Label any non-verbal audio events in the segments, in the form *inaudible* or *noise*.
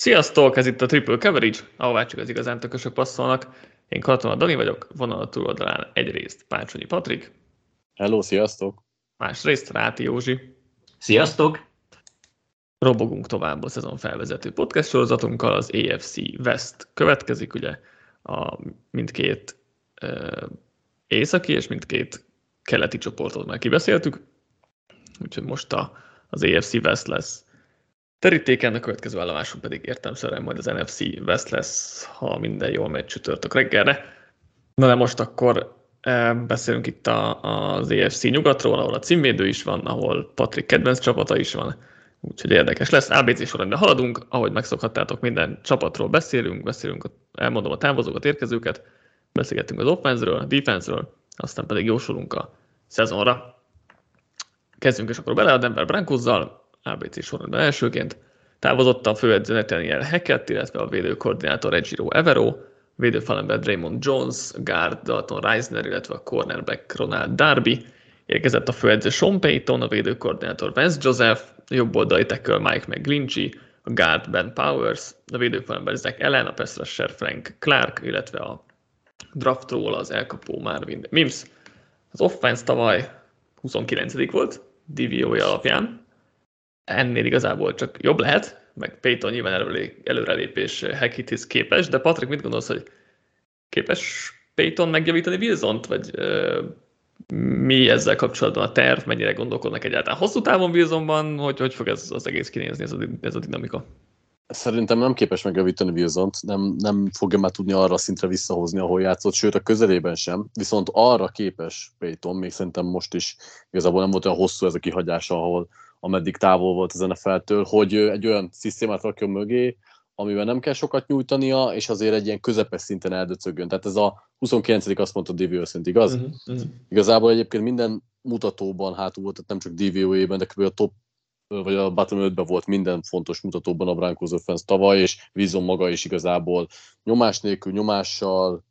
Sziasztok, ez itt a Triple Coverage, ahová csak az igazán tökösök passzolnak. Én Katona Dani vagyok, vonal a túloldalán egyrészt Pácsonyi Patrik. Hello, sziasztok! Másrészt Ráti Józsi. Sziasztok! Robogunk tovább a szezon felvezető podcast sorozatunkkal, az AFC West következik, ugye a mindkét uh, északi és mindkét keleti csoportot már kibeszéltük, úgyhogy most a, az AFC West lesz Terítéken a következő állomásunk pedig értelmszerűen majd az NFC West lesz, ha minden jól megy csütörtök reggelre. Na de most akkor e, beszélünk itt a, az EFC nyugatról, ahol a címvédő is van, ahol Patrik kedvenc csapata is van, úgyhogy érdekes lesz. ABC sorrendben haladunk, ahogy megszokhattátok, minden csapatról beszélünk, beszélünk, elmondom a távozókat, érkezőket, beszélgetünk az offense-ről, a defense-ről, aztán pedig jósolunk a szezonra. Kezdjünk és akkor bele a Denver Broncosszal, ABC sorrendben elsőként. Távozott a főedző Nathaniel Hackett, illetve a védőkoordinátor Ejiro Evero, védőfalember Draymond Jones, guard Dalton Reisner, illetve a cornerback Ronald Darby, érkezett a főedző Sean Payton, a védőkoordinátor Vance Joseph, jobb oldali tackle Mike McGlinchey, a guard Ben Powers, a védőfalember Zach Allen, a pass Frank Clark, illetve a draftról az elkapó Marvin Mims. Az offense tavaly 29 volt, DVOA alapján, ennél igazából csak jobb lehet, meg Payton nyilván előrelépés Hackittis képes, de Patrick, mit gondolsz, hogy képes Payton megjavítani Wilson-t, vagy uh, mi ezzel kapcsolatban a terv, mennyire gondolkodnak egyáltalán hosszú távon Wilsonban, hogy hogy fog ez az egész kinézni, ez a, ez a dinamika? Szerintem nem képes megjavítani wilson nem, nem fogja már tudni arra szintre visszahozni, ahol játszott, sőt a közelében sem, viszont arra képes Payton, még szerintem most is igazából nem volt olyan hosszú ez a kihagyása, ahol ameddig távol volt az NFL-től, hogy egy olyan szisztémát rakjon mögé, amivel nem kell sokat nyújtania, és azért egy ilyen közepes szinten eldöcögjön. Tehát ez a 29. azt mondta DVO szint, igaz? Uh-huh, uh-huh. Igazából egyébként minden mutatóban hátul volt, tehát nem csak DVO-ében, de kb. a top vagy a bottom 5 volt minden fontos mutatóban a Broncos offense tavaly, és Wilson maga is igazából nyomás nélkül, nyomással,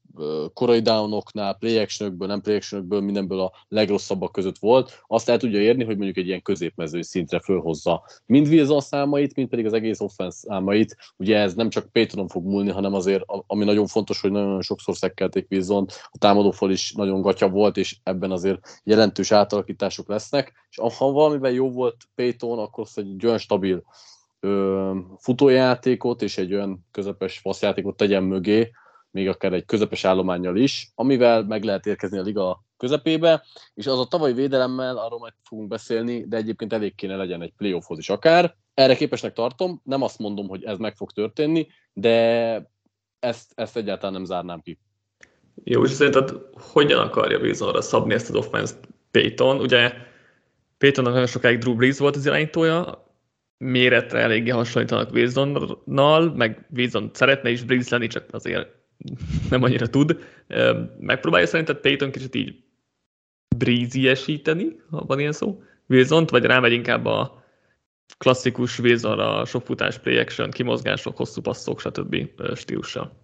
korai downoknál, play nem play mindenből a legrosszabbak között volt, azt el tudja érni, hogy mondjuk egy ilyen középmező szintre fölhozza mind Wilson számait, mind pedig az egész offense számait. Ugye ez nem csak Paytonon fog múlni, hanem azért, ami nagyon fontos, hogy nagyon sokszor szekkelték Wilson, a támadófal is nagyon gatya volt, és ebben azért jelentős átalakítások lesznek, és ha valamiben jó volt Payton, akkor az egy olyan stabil ö, futójátékot és egy olyan közepes faszjátékot tegyen mögé, még akár egy közepes állományjal is, amivel meg lehet érkezni a liga közepébe, és az a tavalyi védelemmel, arról majd fogunk beszélni, de egyébként elég kéne legyen egy playoffhoz is akár. Erre képesnek tartom, nem azt mondom, hogy ez meg fog történni, de ezt, ezt egyáltalán nem zárnám ki. Jó, és szerinted hogyan akarja Wilsonra szabni ezt az offense Payton? Ugye Paytonnak nagyon sokáig Drew Brees volt az irányítója, méretre eléggé hasonlítanak Wilsonnal, meg Wilson szeretne is Brees lenni, csak azért nem annyira tud. Megpróbálja szerinted Payton kicsit így breezy ha van ilyen szó, wilson vagy rámegy inkább a klasszikus Wilsonra sok futás, play action, kimozgások, hosszú passzok, stb. stílussal?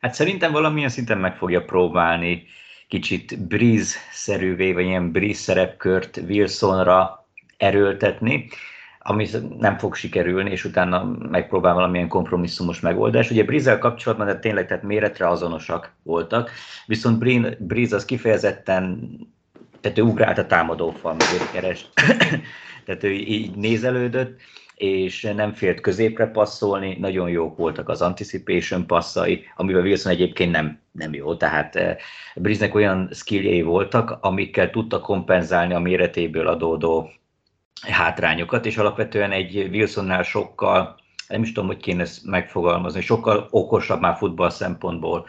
Hát szerintem valamilyen szinten meg fogja próbálni kicsit Breeze-szerűvé, vagy ilyen Breeze szerepkört Wilsonra erőltetni ami nem fog sikerülni, és utána megpróbál valamilyen kompromisszumos megoldás. Ugye Brizel kapcsolatban de tényleg tehát méretre azonosak voltak, viszont Briz az kifejezetten, tehát ő ugrált a támadófal, meg keres, *coughs* tehát ő így nézelődött, és nem félt középre passzolni, nagyon jók voltak az anticipation passzai, amivel Wilson egyébként nem, nem jó, tehát eh, Briznek olyan skilljei voltak, amikkel tudta kompenzálni a méretéből adódó hátrányokat, és alapvetően egy Wilsonnál sokkal, nem is tudom, hogy kéne ezt megfogalmazni, sokkal okosabb már futball szempontból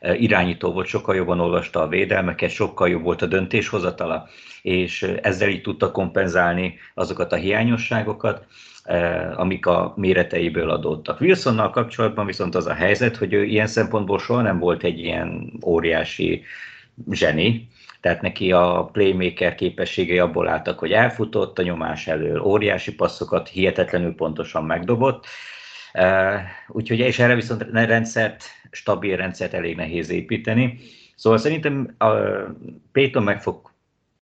e, irányító volt, sokkal jobban olvasta a védelmeket, sokkal jobb volt a döntéshozatala, és ezzel így tudta kompenzálni azokat a hiányosságokat, e, amik a méreteiből adódtak. Wilsonnal kapcsolatban viszont az a helyzet, hogy ő ilyen szempontból soha nem volt egy ilyen óriási zseni, tehát neki a playmaker képességei abból álltak, hogy elfutott a nyomás elől, óriási passzokat hihetetlenül pontosan megdobott, úgyhogy és erre viszont rendszert, stabil rendszert elég nehéz építeni. Szóval szerintem a Payton meg fog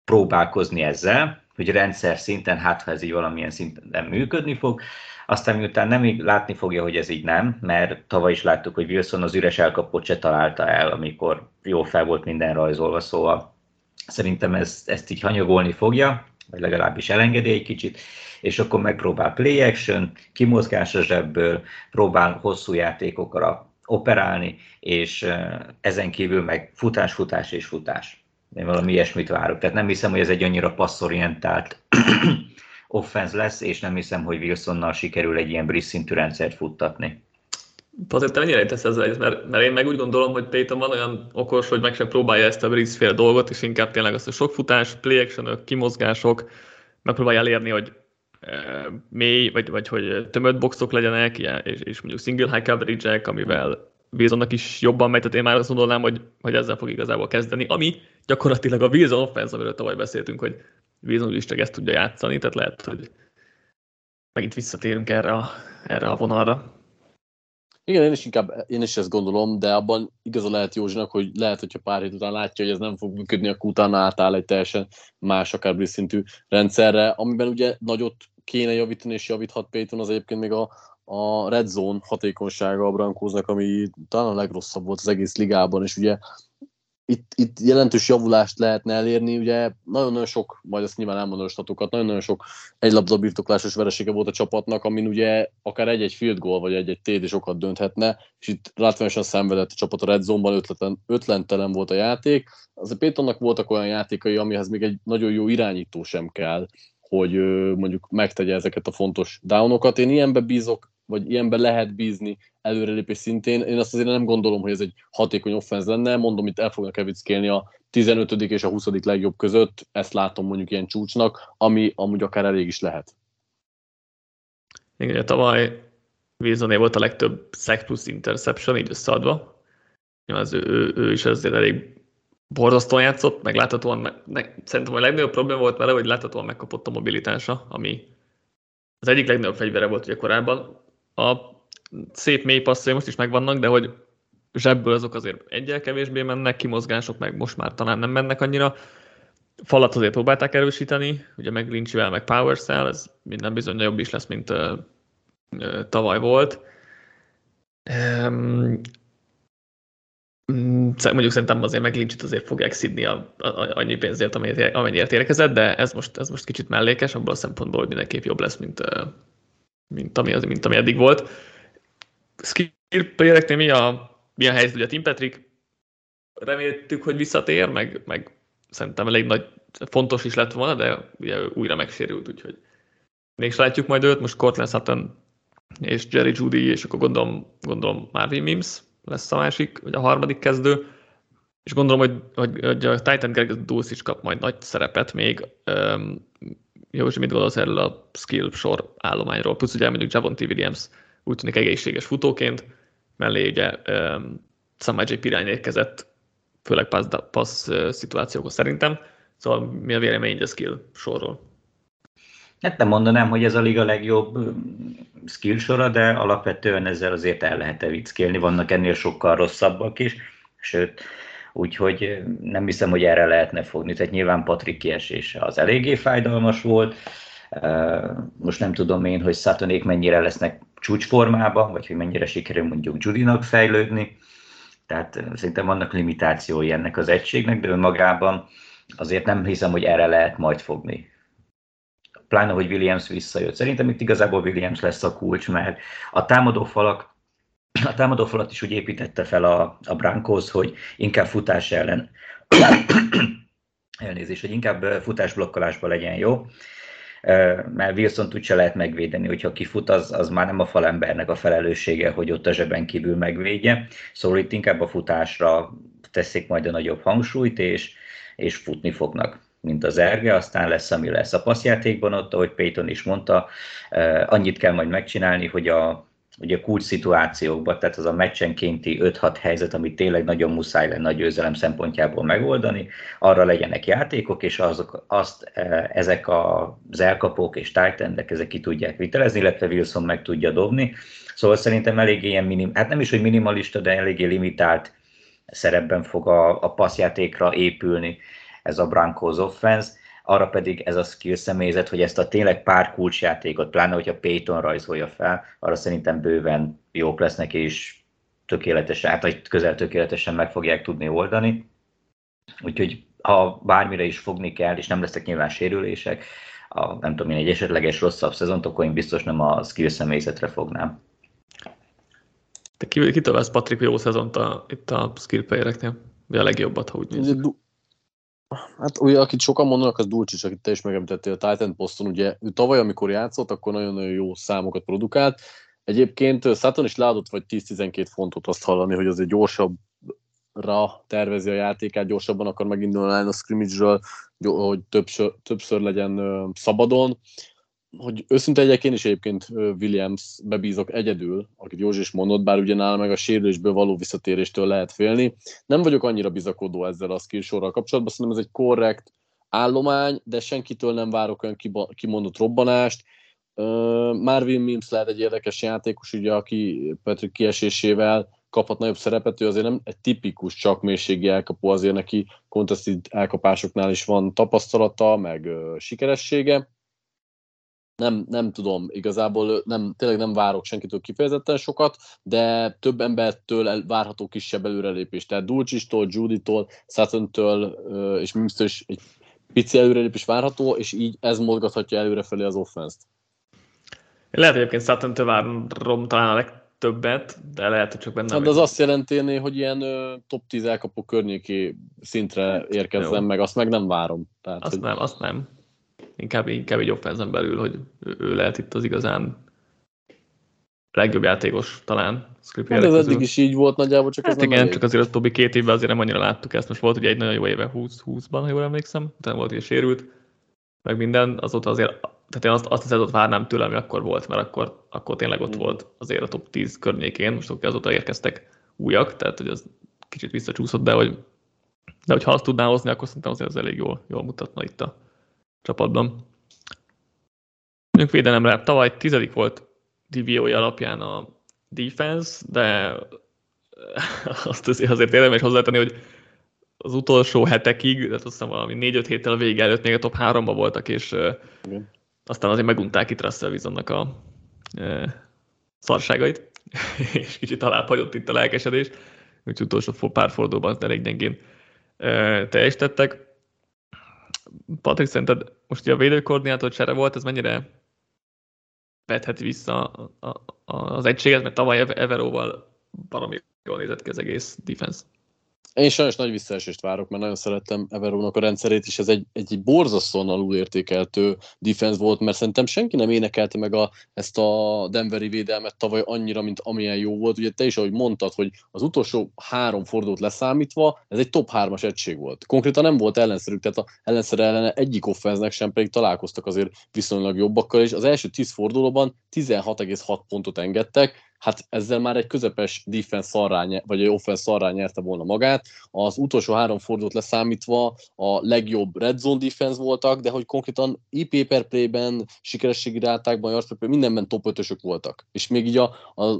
próbálkozni ezzel, hogy rendszer szinten, hát ha ez így valamilyen szinten működni fog, aztán miután nem látni fogja, hogy ez így nem, mert tavaly is láttuk, hogy Wilson az üres elkapott se találta el, amikor jól fel volt minden rajzolva, szóval szerintem ez, ezt így hanyagolni fogja, vagy legalábbis elengedi egy kicsit, és akkor megpróbál play action, kimozgás a zsebből, próbál hosszú játékokra operálni, és ezen kívül meg futás, futás és futás. Én valami ilyesmit várok. Tehát nem hiszem, hogy ez egy annyira passzorientált *clears throat* offense lesz, és nem hiszem, hogy Wilsonnal sikerül egy ilyen briss szintű rendszert futtatni. Azért te mennyire tesz ezzel, mert, mert én meg úgy gondolom, hogy Payton van olyan okos, hogy meg sem próbálja ezt a Breeze fél dolgot, és inkább tényleg azt a sok futás, play action kimozgások, megpróbálja elérni, hogy e, mély, vagy, vagy hogy tömött boxok legyenek, és, és mondjuk single high coverage amivel Wilsonnak is jobban megy, tehát én már azt gondolnám, hogy, hogy ezzel fog igazából kezdeni, ami gyakorlatilag a Wilson offense, amiről tavaly beszéltünk, hogy Wilson is csak ezt tudja játszani, tehát lehet, hogy megint visszatérünk erre a, erre a vonalra. Igen, én is inkább, én is ezt gondolom, de abban igaza lehet Józsinak, hogy lehet, hogyha pár hét után látja, hogy ez nem fog működni, akkor utána átáll egy teljesen más, akár szintű rendszerre, amiben ugye nagyot kéne javítani, és javíthat Payton, az egyébként még a, a red zone hatékonysága a Brankóznak, ami talán a legrosszabb volt az egész ligában, és ugye itt, itt jelentős javulást lehetne elérni, ugye nagyon-nagyon sok, majd ezt nyilván elmondom a statokat, nagyon-nagyon sok labda birtoklásos veresége volt a csapatnak, amin ugye akár egy-egy field goal, vagy egy-egy téd sokat dönthetne, és itt látványosan szenvedett a csapat a red zone-ban, ötletlen, ötlentelen volt a játék. Az a Pétonnak voltak olyan játékai, amihez még egy nagyon jó irányító sem kell, hogy mondjuk megtegye ezeket a fontos downokat. Én ilyenbe bízok, vagy ilyenben lehet bízni előrelépés szintén. Én azt azért nem gondolom, hogy ez egy hatékony offenz lenne. Mondom, itt el fognak evickélni a 15. és a 20. legjobb között. Ezt látom mondjuk ilyen csúcsnak, ami amúgy akár elég is lehet. Igen, ugye tavaly Wilsoné volt a legtöbb sack plus interception, így összeadva. Az ő, ő, ő is azért elég borzasztóan játszott, meg láthatóan, meg, szerintem a legnagyobb probléma volt vele, hogy láthatóan megkapott a mobilitása, ami az egyik legnagyobb fegyvere volt ugye korábban. A szép mély passzai most is megvannak, de hogy zsebből azok azért egyel kevésbé mennek, kimozgások meg most már talán nem mennek annyira. Falat azért próbálták erősíteni, ugye meg Lynchyvel, meg powers ez minden bizony jobb is lesz, mint uh, uh, tavaly volt. Um, mondjuk szerintem azért meg Lynchet azért fog exidni a, a, a, annyi pénzért, amennyire érkezett, de ez most, ez most kicsit mellékes, abból a szempontból, hogy mindenképp jobb lesz, mint, mint, ami, mint ami eddig volt. Skill playereknél mi a, mi a helyzet? Ugye Tim Patrick reméltük, hogy visszatér, meg, meg szerintem elég nagy, fontos is lett volna, de ugye újra megsérült, úgyhogy még látjuk majd őt, most Cortland Sutton és Jerry Judy, és akkor gondolom, gondolom Marvin Mims lesz a másik, vagy a harmadik kezdő, és gondolom, hogy, hogy, hogy a Titan Greg Dulce is kap majd nagy szerepet még. Jó, és mit gondolsz erről a skill sor állományról? Plusz ugye mondjuk Javon Williams úgy tűnik egészséges futóként, mellé ugye um, Samuel J. Pirány érkezett, főleg passz, passz szituációkhoz szerintem. Szóval mi a vélemény a skill sorról? Hát nem mondanám, hogy ez a liga legjobb skill sora, de alapvetően ezzel azért el lehet evickélni, vannak ennél sokkal rosszabbak is, sőt, úgyhogy nem hiszem, hogy erre lehetne fogni. Tehát nyilván Patrik kiesése az eléggé fájdalmas volt, most nem tudom én, hogy Szatonék mennyire lesznek csúcsformában, vagy hogy mennyire sikerül mondjuk Judinak fejlődni, tehát szerintem vannak limitációi ennek az egységnek, de önmagában azért nem hiszem, hogy erre lehet majd fogni pláne, hogy Williams visszajött. Szerintem itt igazából Williams lesz a kulcs, mert a támadó falak a támadó falat is úgy építette fel a, a Brankos, hogy inkább futás ellen. Elnézést, hogy inkább futásblokkolásban legyen jó, mert wilson úgy se lehet megvédeni, hogyha kifut, az, az már nem a falembernek a felelőssége, hogy ott a zseben kívül megvédje, szóval itt inkább a futásra teszik majd a nagyobb hangsúlyt, és, és futni fognak mint az erge, aztán lesz, ami lesz a passzjátékban ott, ahogy Payton is mondta, annyit kell majd megcsinálni, hogy a, ugye kulcs szituációkban, tehát az a meccsenkénti 5-6 helyzet, amit tényleg nagyon muszáj lenne a győzelem szempontjából megoldani, arra legyenek játékok, és azok, azt ezek az elkapók és tájtendek, ezek ki tudják vitelezni, illetve Wilson meg tudja dobni. Szóval szerintem eléggé ilyen minim, hát nem is, hogy minimalista, de eléggé limitált szerepben fog a, a passzjátékra épülni ez a Broncos offense, arra pedig ez a skill személyzet, hogy ezt a tényleg pár kulcsjátékot, pláne hogyha Payton rajzolja fel, arra szerintem bőven jók lesznek, és tökéletesen, hát vagy közel tökéletesen meg fogják tudni oldani. Úgyhogy ha bármire is fogni kell, és nem lesznek nyilván sérülések, a, nem tudom én, egy esetleges rosszabb szezont, akkor én biztos nem a skill személyzetre fognám. Te ki, kitől vesz Patrik jó szezont a, itt a skill playereknél? Mi a legjobbat, ha úgy nézzük? Hát ugye, akit sokan mondanak, az Dulcsics, akit te is megemlítettél a Titan poszton, ugye ő tavaly, amikor játszott, akkor nagyon-nagyon jó számokat produkált. Egyébként Sutton is leadott vagy 10-12 fontot azt hallani, hogy azért gyorsabbra tervezi a játékát, gyorsabban akar megindulni a scrimmage-ről, hogy többször, többször legyen szabadon hogy őszinte legyek, én is egyébként Williams bebízok egyedül, akit Józsi is mondott, bár ugye nála meg a sérülésből való visszatéréstől lehet félni. Nem vagyok annyira bizakodó ezzel a skillsorral kapcsolatban, szerintem ez egy korrekt állomány, de senkitől nem várok olyan kimondott robbanást. Marvin Mims lehet egy érdekes játékos, ugye, aki Patrick kiesésével kaphat nagyobb szerepet, ő azért nem egy tipikus csak mélységi elkapó, azért neki contested elkapásoknál is van tapasztalata, meg sikeressége nem, nem tudom, igazából nem, tényleg nem várok senkitől kifejezetten sokat, de több embertől várható kisebb előrelépés. Tehát Dulcsistól, Judy-tól, Sutton-től és Mimstől is egy pici előrelépés várható, és így ez mozgathatja előrefelé az offense-t. Lehet egyébként Sutton-től várom talán a legtöbbet, de lehet, hogy csak benne. Hát, az azt jelenti, hogy ilyen top 10 elkapó környéki szintre érkezzem, meg azt meg nem várom. Tehát, azt hogy... nem, azt nem inkább, inkább egy offenzen belül, hogy ő, lehet itt az igazán legjobb játékos talán. Hát ez eddig is így volt nagyjából, csak hát ez igen, nem csak azért a többi két évben azért nem annyira láttuk ezt. Most volt ugye egy nagyon jó éve 20-20-ban, ha jól emlékszem, utána volt ugye sérült, meg minden, azóta azért, tehát én azt, azt az ott várnám tőle, ami akkor volt, mert akkor, akkor tényleg ott mm. volt azért a top 10 környékén, most oké, azóta érkeztek újak, tehát hogy az kicsit visszacsúszott, de hogy, de hogy ha azt tudná hozni, akkor szerintem azért az elég jól, jól mutatna itt a, csapatban. Mondjuk védelemre tavaly tizedik volt DVO alapján a defense, de *laughs* azt azért, azért érdemes hozzátenni, hogy az utolsó hetekig, tehát azt hiszem valami 4-5 héttel a vége előtt még a top 3-ba voltak, és Igen. aztán azért megunták itt Russell Wilsonnak a e, szarságait, *laughs* és kicsit alábbhagyott itt a lelkesedés, úgyhogy utolsó pár fordulóban elég gyengén e, teljesítettek. Patrik, szerinted most ugye a védőkoordinátor csere volt, ez mennyire vetheti vissza a, a, az egységet, mert tavaly Everóval valami jól nézett ki az egész defense. Én sajnos nagy visszaesést várok, mert nagyon szerettem Everónak a rendszerét, és ez egy, egy borzasztóan alulértékeltő defense volt, mert szerintem senki nem énekelte meg a, ezt a Denveri védelmet tavaly annyira, mint amilyen jó volt. Ugye te is, ahogy mondtad, hogy az utolsó három fordulót leszámítva, ez egy top hármas egység volt. Konkrétan nem volt ellenszerük, tehát a ellenszer ellene egyik offenznek sem pedig találkoztak azért viszonylag jobbakkal, és az első tíz fordulóban 16,6 pontot engedtek, hát ezzel már egy közepes defense szarrá, vagy egy offense szarrá nyerte volna magát. Az utolsó három fordulót leszámítva a legjobb red zone defense voltak, de hogy konkrétan IP per play-ben, sikerességi rátákban, per mindenben top 5 voltak. És még így a, a,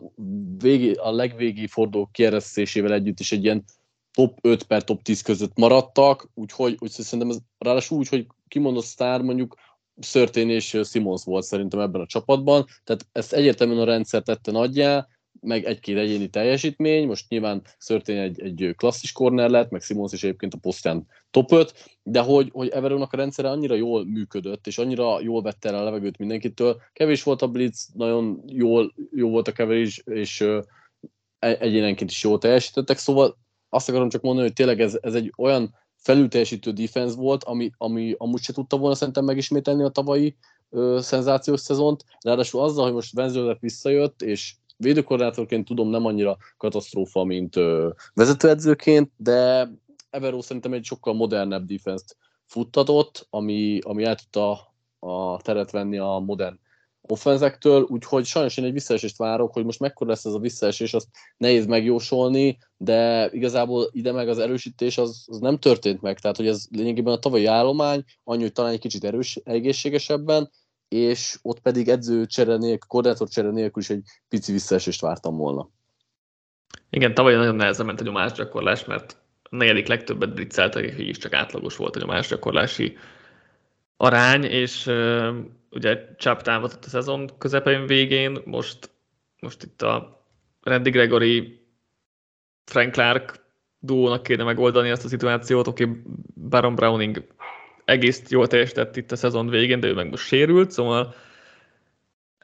végi, a legvégi forduló kieresztésével együtt is egy ilyen top 5 per top 10 között maradtak, úgyhogy, úgyhogy szerintem ez ráadásul úgy, hogy kimondott sztár mondjuk Szörtén és Simons volt szerintem ebben a csapatban, tehát ezt egyértelműen a rendszer tette nagyjá, meg egy-két egyéni teljesítmény, most nyilván Szörtén egy, egy klasszis corner lett, meg Simons is egyébként a posztján top 5, de hogy, hogy Everónak a rendszere annyira jól működött, és annyira jól vette el a levegőt mindenkitől, kevés volt a blitz, nagyon jól, jó volt a kevés, és uh, egyénenként is jól teljesítettek, szóval azt akarom csak mondani, hogy tényleg ez, ez egy olyan felülteljesítő defense volt, ami, ami amúgy se tudta volna szerintem megismételni a tavalyi ö, szenzációs szezont, ráadásul azzal, hogy most Venzőlet visszajött, és védőkoordinátorként tudom nem annyira katasztrófa, mint ö, vezetőedzőként, de Evero szerintem egy sokkal modernebb defense-t futtatott, ami, ami el tudta a teret venni a modern offenzektől, úgyhogy sajnos én egy visszaesést várok, hogy most mekkora lesz ez a visszaesés, azt nehéz megjósolni, de igazából ide meg az erősítés az, az nem történt meg, tehát hogy ez lényegében a tavalyi állomány, annyi, hogy talán egy kicsit erős, egészségesebben, és ott pedig edző csere nélkül, koordinátor csere nélkül is egy pici visszaesést vártam volna. Igen, tavaly nagyon nehezen ment a nyomásgyakorlás, mert a negyedik legtöbbet blitzeltek, és így is csak átlagos volt a nyomásgyakorlási arány, és ugye Csáp támadott a szezon közepén végén, most, most itt a Randy Gregory, Frank Clark duónak kéne megoldani ezt a szituációt, oké, Baron Browning egész jól teljesített itt a szezon végén, de ő meg most sérült, szóval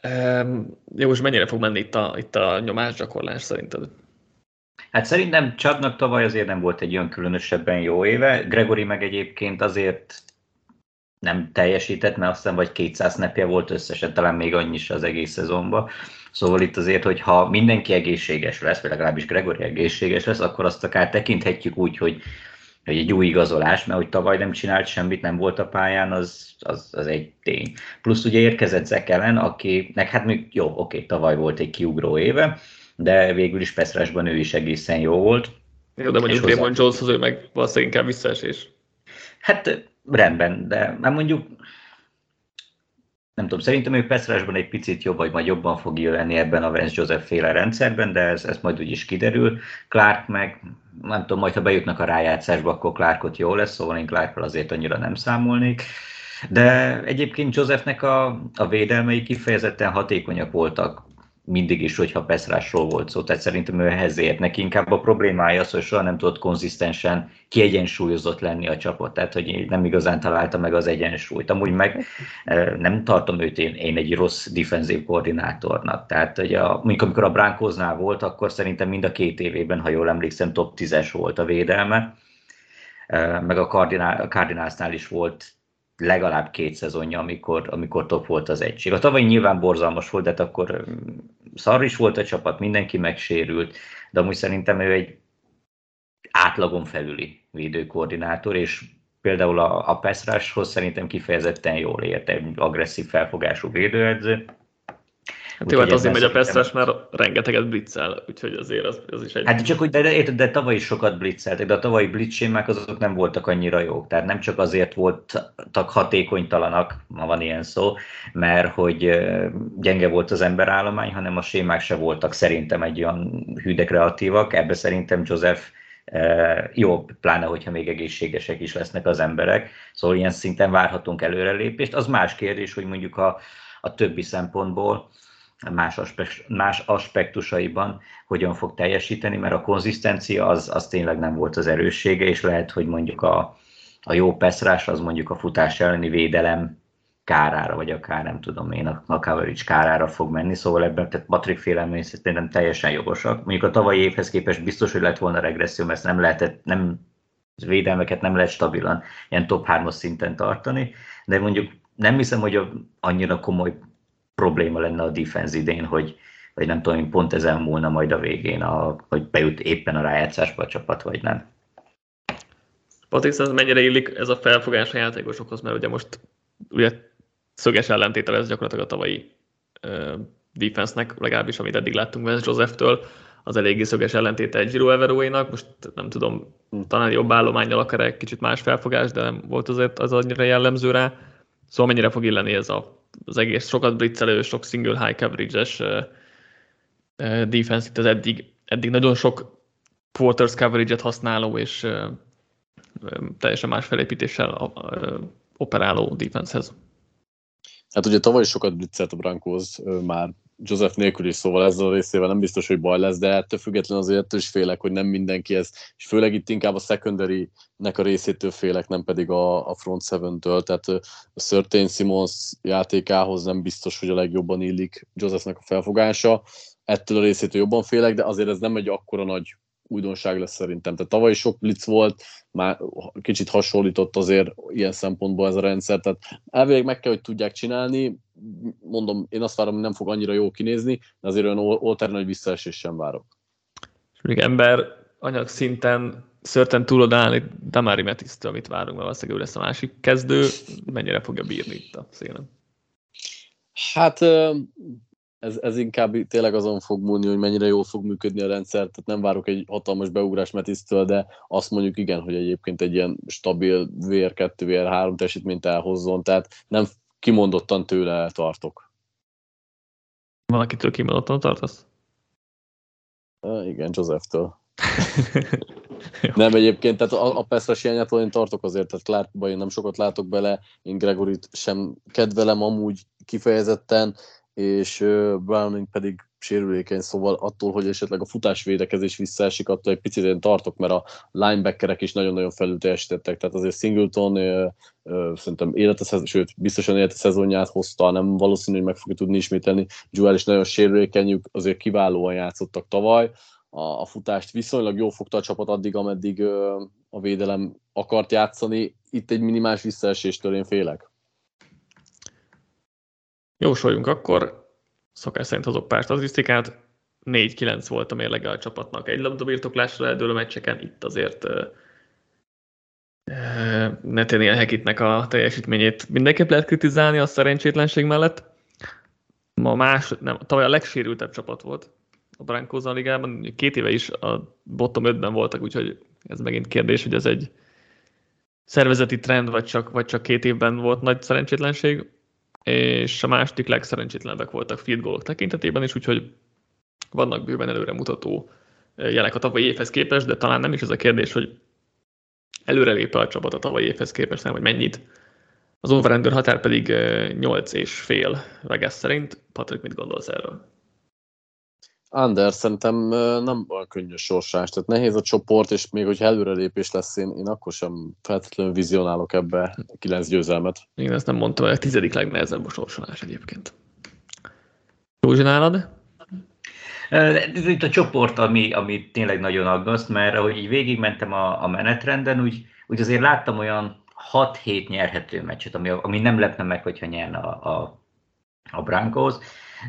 um, jó, most mennyire fog menni itt a, itt a nyomásgyakorlás szerinted? Hát szerintem Csapnak tavaly azért nem volt egy olyan különösebben jó éve. Gregory meg egyébként azért nem teljesített, mert aztán vagy 200 nepje volt összesen, talán még annyi is az egész szezonban. Szóval itt azért, hogy ha mindenki egészséges lesz, vagy legalábbis Gregory egészséges lesz, akkor azt akár tekinthetjük úgy, hogy, hogy egy új igazolás, mert hogy tavaly nem csinált semmit, nem volt a pályán, az, az, az egy tény. Plusz ugye érkezett Zach Ellen, akinek hát még jó, oké, tavaly volt egy kiugró éve, de végül is Peszrásban ő is egészen jó volt. Jó, de mondjuk. Jones az ő meg valószínűleg inkább visszaesés. Hát rendben, de már mondjuk nem tudom, szerintem ő Peszrásban egy picit jobb, vagy majd jobban fog lenni ebben a Vance Joseph féle rendszerben, de ez, ez majd úgyis kiderül. Clark meg, nem tudom, majd ha bejutnak a rájátszásba, akkor Clarkot jó lesz, szóval én Clarkról azért annyira nem számolnék. De egyébként Josephnek a, a védelmei kifejezetten hatékonyak voltak mindig is, hogyha Peszrásról volt szó, tehát szerintem ő ehhez ért neki. Inkább a problémája az, hogy soha nem tudott konzisztensen kiegyensúlyozott lenni a csapat, tehát hogy nem igazán találta meg az egyensúlyt. Amúgy meg nem tartom őt én, én egy rossz defenzív koordinátornak. Tehát hogy a, mondjuk amikor a Brankosnál volt, akkor szerintem mind a két évében, ha jól emlékszem, top 10-es volt a védelme, meg a Cardinalsnál is volt legalább két szezonja, amikor, amikor top volt az egység. A tavaly nyilván borzalmas volt, de hát akkor szar is volt a csapat, mindenki megsérült, de amúgy szerintem ő egy átlagon felüli védőkoordinátor, és például a, a Peszráshoz szerintem kifejezetten jól ért, egy agresszív felfogású védőedző, Hát jó, hát azért megy a Pesztes, mert rengeteget blitzel, úgyhogy azért az, az is egy... Hát csak hogy, de, de, de tavaly is sokat blitzeltek, de a tavalyi blitzsémák azok nem voltak annyira jók. Tehát nem csak azért voltak hatékonytalanak, ma van ilyen szó, mert hogy gyenge volt az emberállomány, hanem a sémák se voltak szerintem egy olyan hűde kreatívak. Ebbe szerintem Joseph jobb, pláne hogyha még egészségesek is lesznek az emberek. Szóval ilyen szinten várhatunk előrelépést. Az más kérdés, hogy mondjuk a, a többi szempontból, más, aspekt, más aspektusaiban hogyan fog teljesíteni, mert a konzisztencia az, az tényleg nem volt az erőssége, és lehet, hogy mondjuk a, a jó peszrás az mondjuk a futás elleni védelem kárára, vagy akár nem tudom én, a, a coverage kárára fog menni, szóval ebben tehát Patrick félelmei szerintem teljesen jogosak. Mondjuk a tavalyi évhez képest biztos, hogy lett volna regresszió, mert nem lehetett, nem védelmeket nem lehet stabilan ilyen top 3 szinten tartani, de mondjuk nem hiszem, hogy a, annyira komoly probléma lenne a defense idén, hogy, vagy nem tudom, pont ezen múlna majd a végén, a, hogy bejut éppen a rájátszásba a csapat, vagy nem. Patrik, ez mennyire illik ez a felfogás a játékosokhoz, mert ugye most ugye szöges ellentéte lesz gyakorlatilag a tavalyi uh, defense-nek, legalábbis amit eddig láttunk Vance Joseph-től, az eléggé szöges ellentéte egy Giro Everóénak, most nem tudom, talán jobb állományjal akar egy kicsit más felfogás, de nem volt azért az annyira jellemző rá. Szóval mennyire fog illeni ez a az egész sokat blitzelő, sok single high coverage-es defense itt az eddig, eddig nagyon sok quarters coverage-et használó és teljesen más felépítéssel operáló defensehez. Hát ugye tavaly sokat blitzelt a Brankos már Joseph nélkül is, szóval ezzel a részével nem biztos, hogy baj lesz, de ettől függetlenül azért ettől is félek, hogy nem mindenki ez, és főleg itt inkább a secondary-nek a részétől félek, nem pedig a, a front seven-től, tehát a Certain Simons játékához nem biztos, hogy a legjobban illik Josephnek a felfogása, ettől a részétől jobban félek, de azért ez nem egy akkora nagy újdonság lesz szerintem. Tehát tavaly sok blitz volt, már kicsit hasonlított azért ilyen szempontból ez a rendszer, tehát elvileg meg kell, hogy tudják csinálni, mondom, én azt várom, hogy nem fog annyira jó kinézni, de azért olyan oltár nagy visszaesés sem várok. Még ember anyag szinten szörten tudod állni Damari Metisztől, amit várunk, mert valószínűleg ő lesz a másik kezdő, mennyire fogja bírni itt a szélen? Hát ez, ez inkább tényleg azon fog múlni, hogy mennyire jól fog működni a rendszer, tehát nem várok egy hatalmas beugrás Metisztől, de azt mondjuk igen, hogy egyébként egy ilyen stabil VR2, VR3 teljesítményt elhozzon, tehát nem kimondottan tőle tartok. Valakitől kimondottan tartasz? Uh, igen, Joseph-től. *laughs* Nem egyébként, tehát a, a Peszres hiányától én tartok azért, tehát Clarkba én nem sokat látok bele, én Gregorit sem kedvelem amúgy kifejezetten, és Browning pedig sérülékeny, szóval attól, hogy esetleg a futásvédekezés visszaesik, attól egy picit én tartok, mert a linebackerek is nagyon-nagyon felül teljesítettek, tehát azért Singleton ö, ö, szerintem élete, sőt, biztosan élete szezonját hozta, nem valószínű, hogy meg fogja tudni ismételni. Joel is nagyon sérülékeny, azért kiválóan játszottak tavaly, a, a futást viszonylag jól fogta a csapat addig, ameddig ö, a védelem akart játszani. Itt egy minimális visszaeséstől én félek. Jósoljunk akkor. Szokás szerint hozok pár statisztikát, 4-9 volt a mérlege a csapatnak. Egy labdabirtoklásra eldőlő meccseken, itt azért uh, uh, Nathaniel Hekitnek a teljesítményét mindenképp lehet kritizálni a szerencsétlenség mellett. Ma más, nem, tavaly a legsérültebb csapat volt a Broncos a ligában, két éve is a bottom 5-ben voltak, úgyhogy ez megint kérdés, hogy ez egy szervezeti trend, vagy csak, vagy csak két évben volt nagy szerencsétlenség és a második legszerencsétlenebbek voltak field goalok tekintetében is, úgyhogy vannak bőven előremutató jelek a tavalyi évhez képest, de talán nem is ez a kérdés, hogy előrelép a csapat a tavalyi évhez képest, nem, hogy mennyit. Az over határ pedig 8 és fél Vegas szerint. Patrik, mit gondolsz erről? Under szerintem nem olyan könnyű sorsás, tehát nehéz a csoport, és még hogyha előrelépés lesz, én, én akkor sem feltétlenül vizionálok ebbe a kilenc győzelmet. Én ezt nem mondtam, hogy a tizedik legnehezebb a sorsolás egyébként. Józsi nálad? Ez itt a csoport, ami, ami tényleg nagyon aggaszt, mert ahogy így végigmentem a, a menetrenden, úgy, úgy azért láttam olyan 6-7 nyerhető meccset, ami, ami nem lepne meg, hogyha nyerne a, a, a Broncos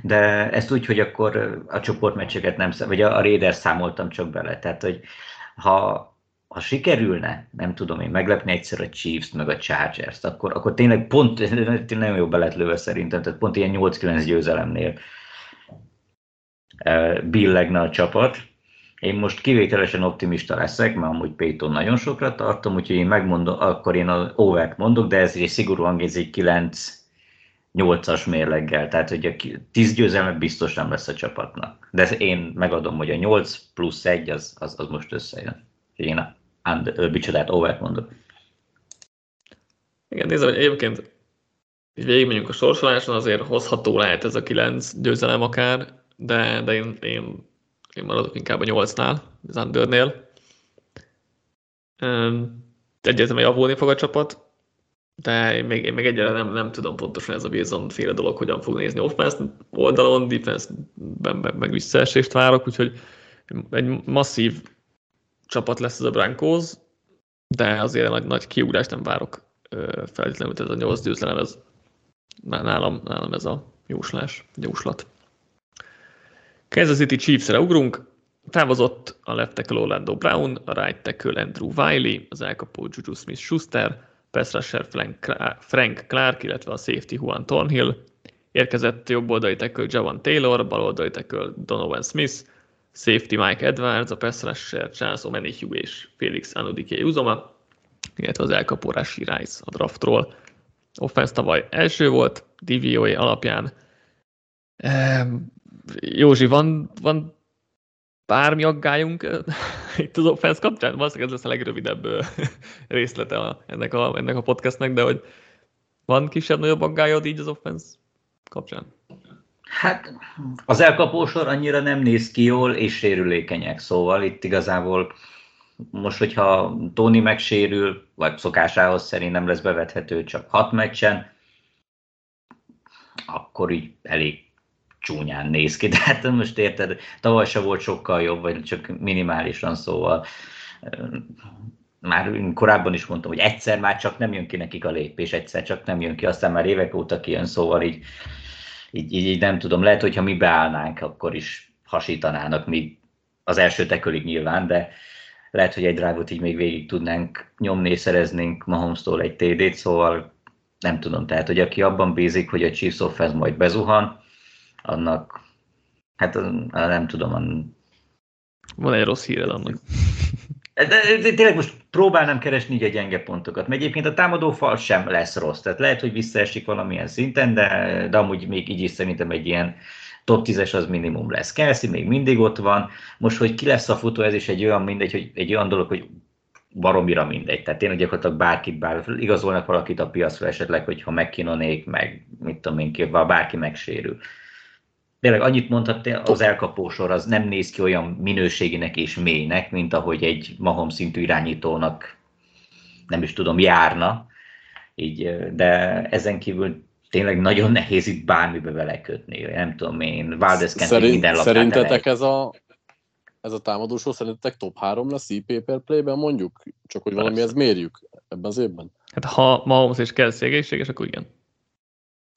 de ezt úgy, hogy akkor a csoportmeccseket nem, vagy a Raiders számoltam csak bele, tehát hogy ha, ha sikerülne, nem tudom én, meglepni egyszer a Chiefs-t, meg a Chargers-t, akkor, akkor tényleg pont, *laughs* nagyon jó belet lőve szerintem, tehát pont ilyen 8-9 győzelemnél billegne a csapat. Én most kivételesen optimista leszek, mert amúgy Payton nagyon sokra tartom, úgyhogy én megmondom, akkor én az over mondok, de ez egy szigorúan ez egy 9 8-as mérleggel, tehát hogy a 10 győzelme biztos nem lesz a csapatnak. De én megadom, hogy a 8 plusz 1 az, az, az most összejön. Én a and, bicsodát over mondok. Igen, nézem, hogy egyébként így végigmegyünk a sorsoláson, azért hozható lehet ez a 9 győzelem akár, de, de én, én, én maradok inkább a 8-nál, az Undernél. Egyértelműen javulni fog a csapat, de még, még egyre nem, nem tudom pontosan ez a Wilson féle dolog, hogyan fog nézni offense oldalon, defense-ben meg, meg visszaesést várok, úgyhogy egy masszív csapat lesz ez a Broncos, de azért nagy, nagy kiugrást nem várok feltétlenül, ez a nyolc győzelem, ez nálam, nálam ez a jóslás, jóslat. Kansas City Chiefs-re ugrunk, távozott a left tackle Orlando Brown, a right tackle Andrew Wiley, az elkapó Juju Smith-Schuster, pass rusher Frank Clark, illetve a safety Juan Thornhill. Érkezett jobboldali tackle Javan Taylor, baloldali tackle Donovan Smith, safety Mike Edwards, a pass rusher Charles Omenihu és Felix Anudike Uzoma, illetve az elkapó Rashi Rice a draftról. Offense tavaly első volt, DVOA alapján. Józsi, van, van bármi aggályunk *laughs* itt az offense kapcsán? Valószínűleg ez lesz a legrövidebb *laughs* részlete a, ennek, a, ennek a podcastnek, de hogy van kisebb-nagyobb aggályod így az offense kapcsán? Hát az elkapósor annyira nem néz ki jól, és sérülékenyek, szóval itt igazából most, hogyha Tony megsérül, vagy szokásához szerint nem lesz bevethető csak hat meccsen, akkor így elég csúnyán néz ki, *laughs* de hát most érted, tavaly se volt sokkal jobb, vagy csak minimálisan, szóval már korábban is mondtam, hogy egyszer már csak nem jön ki nekik a lépés, egyszer csak nem jön ki, aztán már évek óta kijön, szóval így, így, így, így nem tudom, lehet, hogyha mi beállnánk, akkor is hasítanának mi az első tekölig nyilván, de lehet, hogy egy drive így még végig tudnánk nyomni, és szereznénk Mahomes-tól egy TD-t, szóval nem tudom, tehát, hogy aki abban bízik, hogy a Chiefs offense majd bezuhan, annak, hát nem tudom. Van egy rossz híred annak. *laughs* De, de, de tényleg most próbálnám keresni így a gyenge pontokat, mert egyébként a támadó fal sem lesz rossz, tehát lehet, hogy visszaesik valamilyen szinten, de, de amúgy még így is szerintem egy ilyen top 10-es az minimum lesz. Kelsey még mindig ott van, most, hogy ki lesz a futó, ez is egy olyan mindegy, hogy egy olyan dolog, hogy baromira mindegy. Tehát tényleg gyakorlatilag bárkit bár, igazolnak valakit a piacra esetleg, hogyha megkinonék, meg mit tudom én, ki, bárki megsérül. Tényleg annyit mondhat, az elkapósor az nem néz ki olyan minőségének és mélynek, mint ahogy egy Mahom szintű irányítónak nem is tudom, járna. Így, de ezen kívül tényleg nagyon nehéz itt bármibe belekötni. Nem tudom én, Valdez Szerint, minden Szerintetek ez a, ez a támadósor szerintetek top 3 lesz IP per play-ben mondjuk? Csak hogy valami ez mérjük ebben az évben? Hát ha Mahomes és Kelsey egészséges, akkor igen.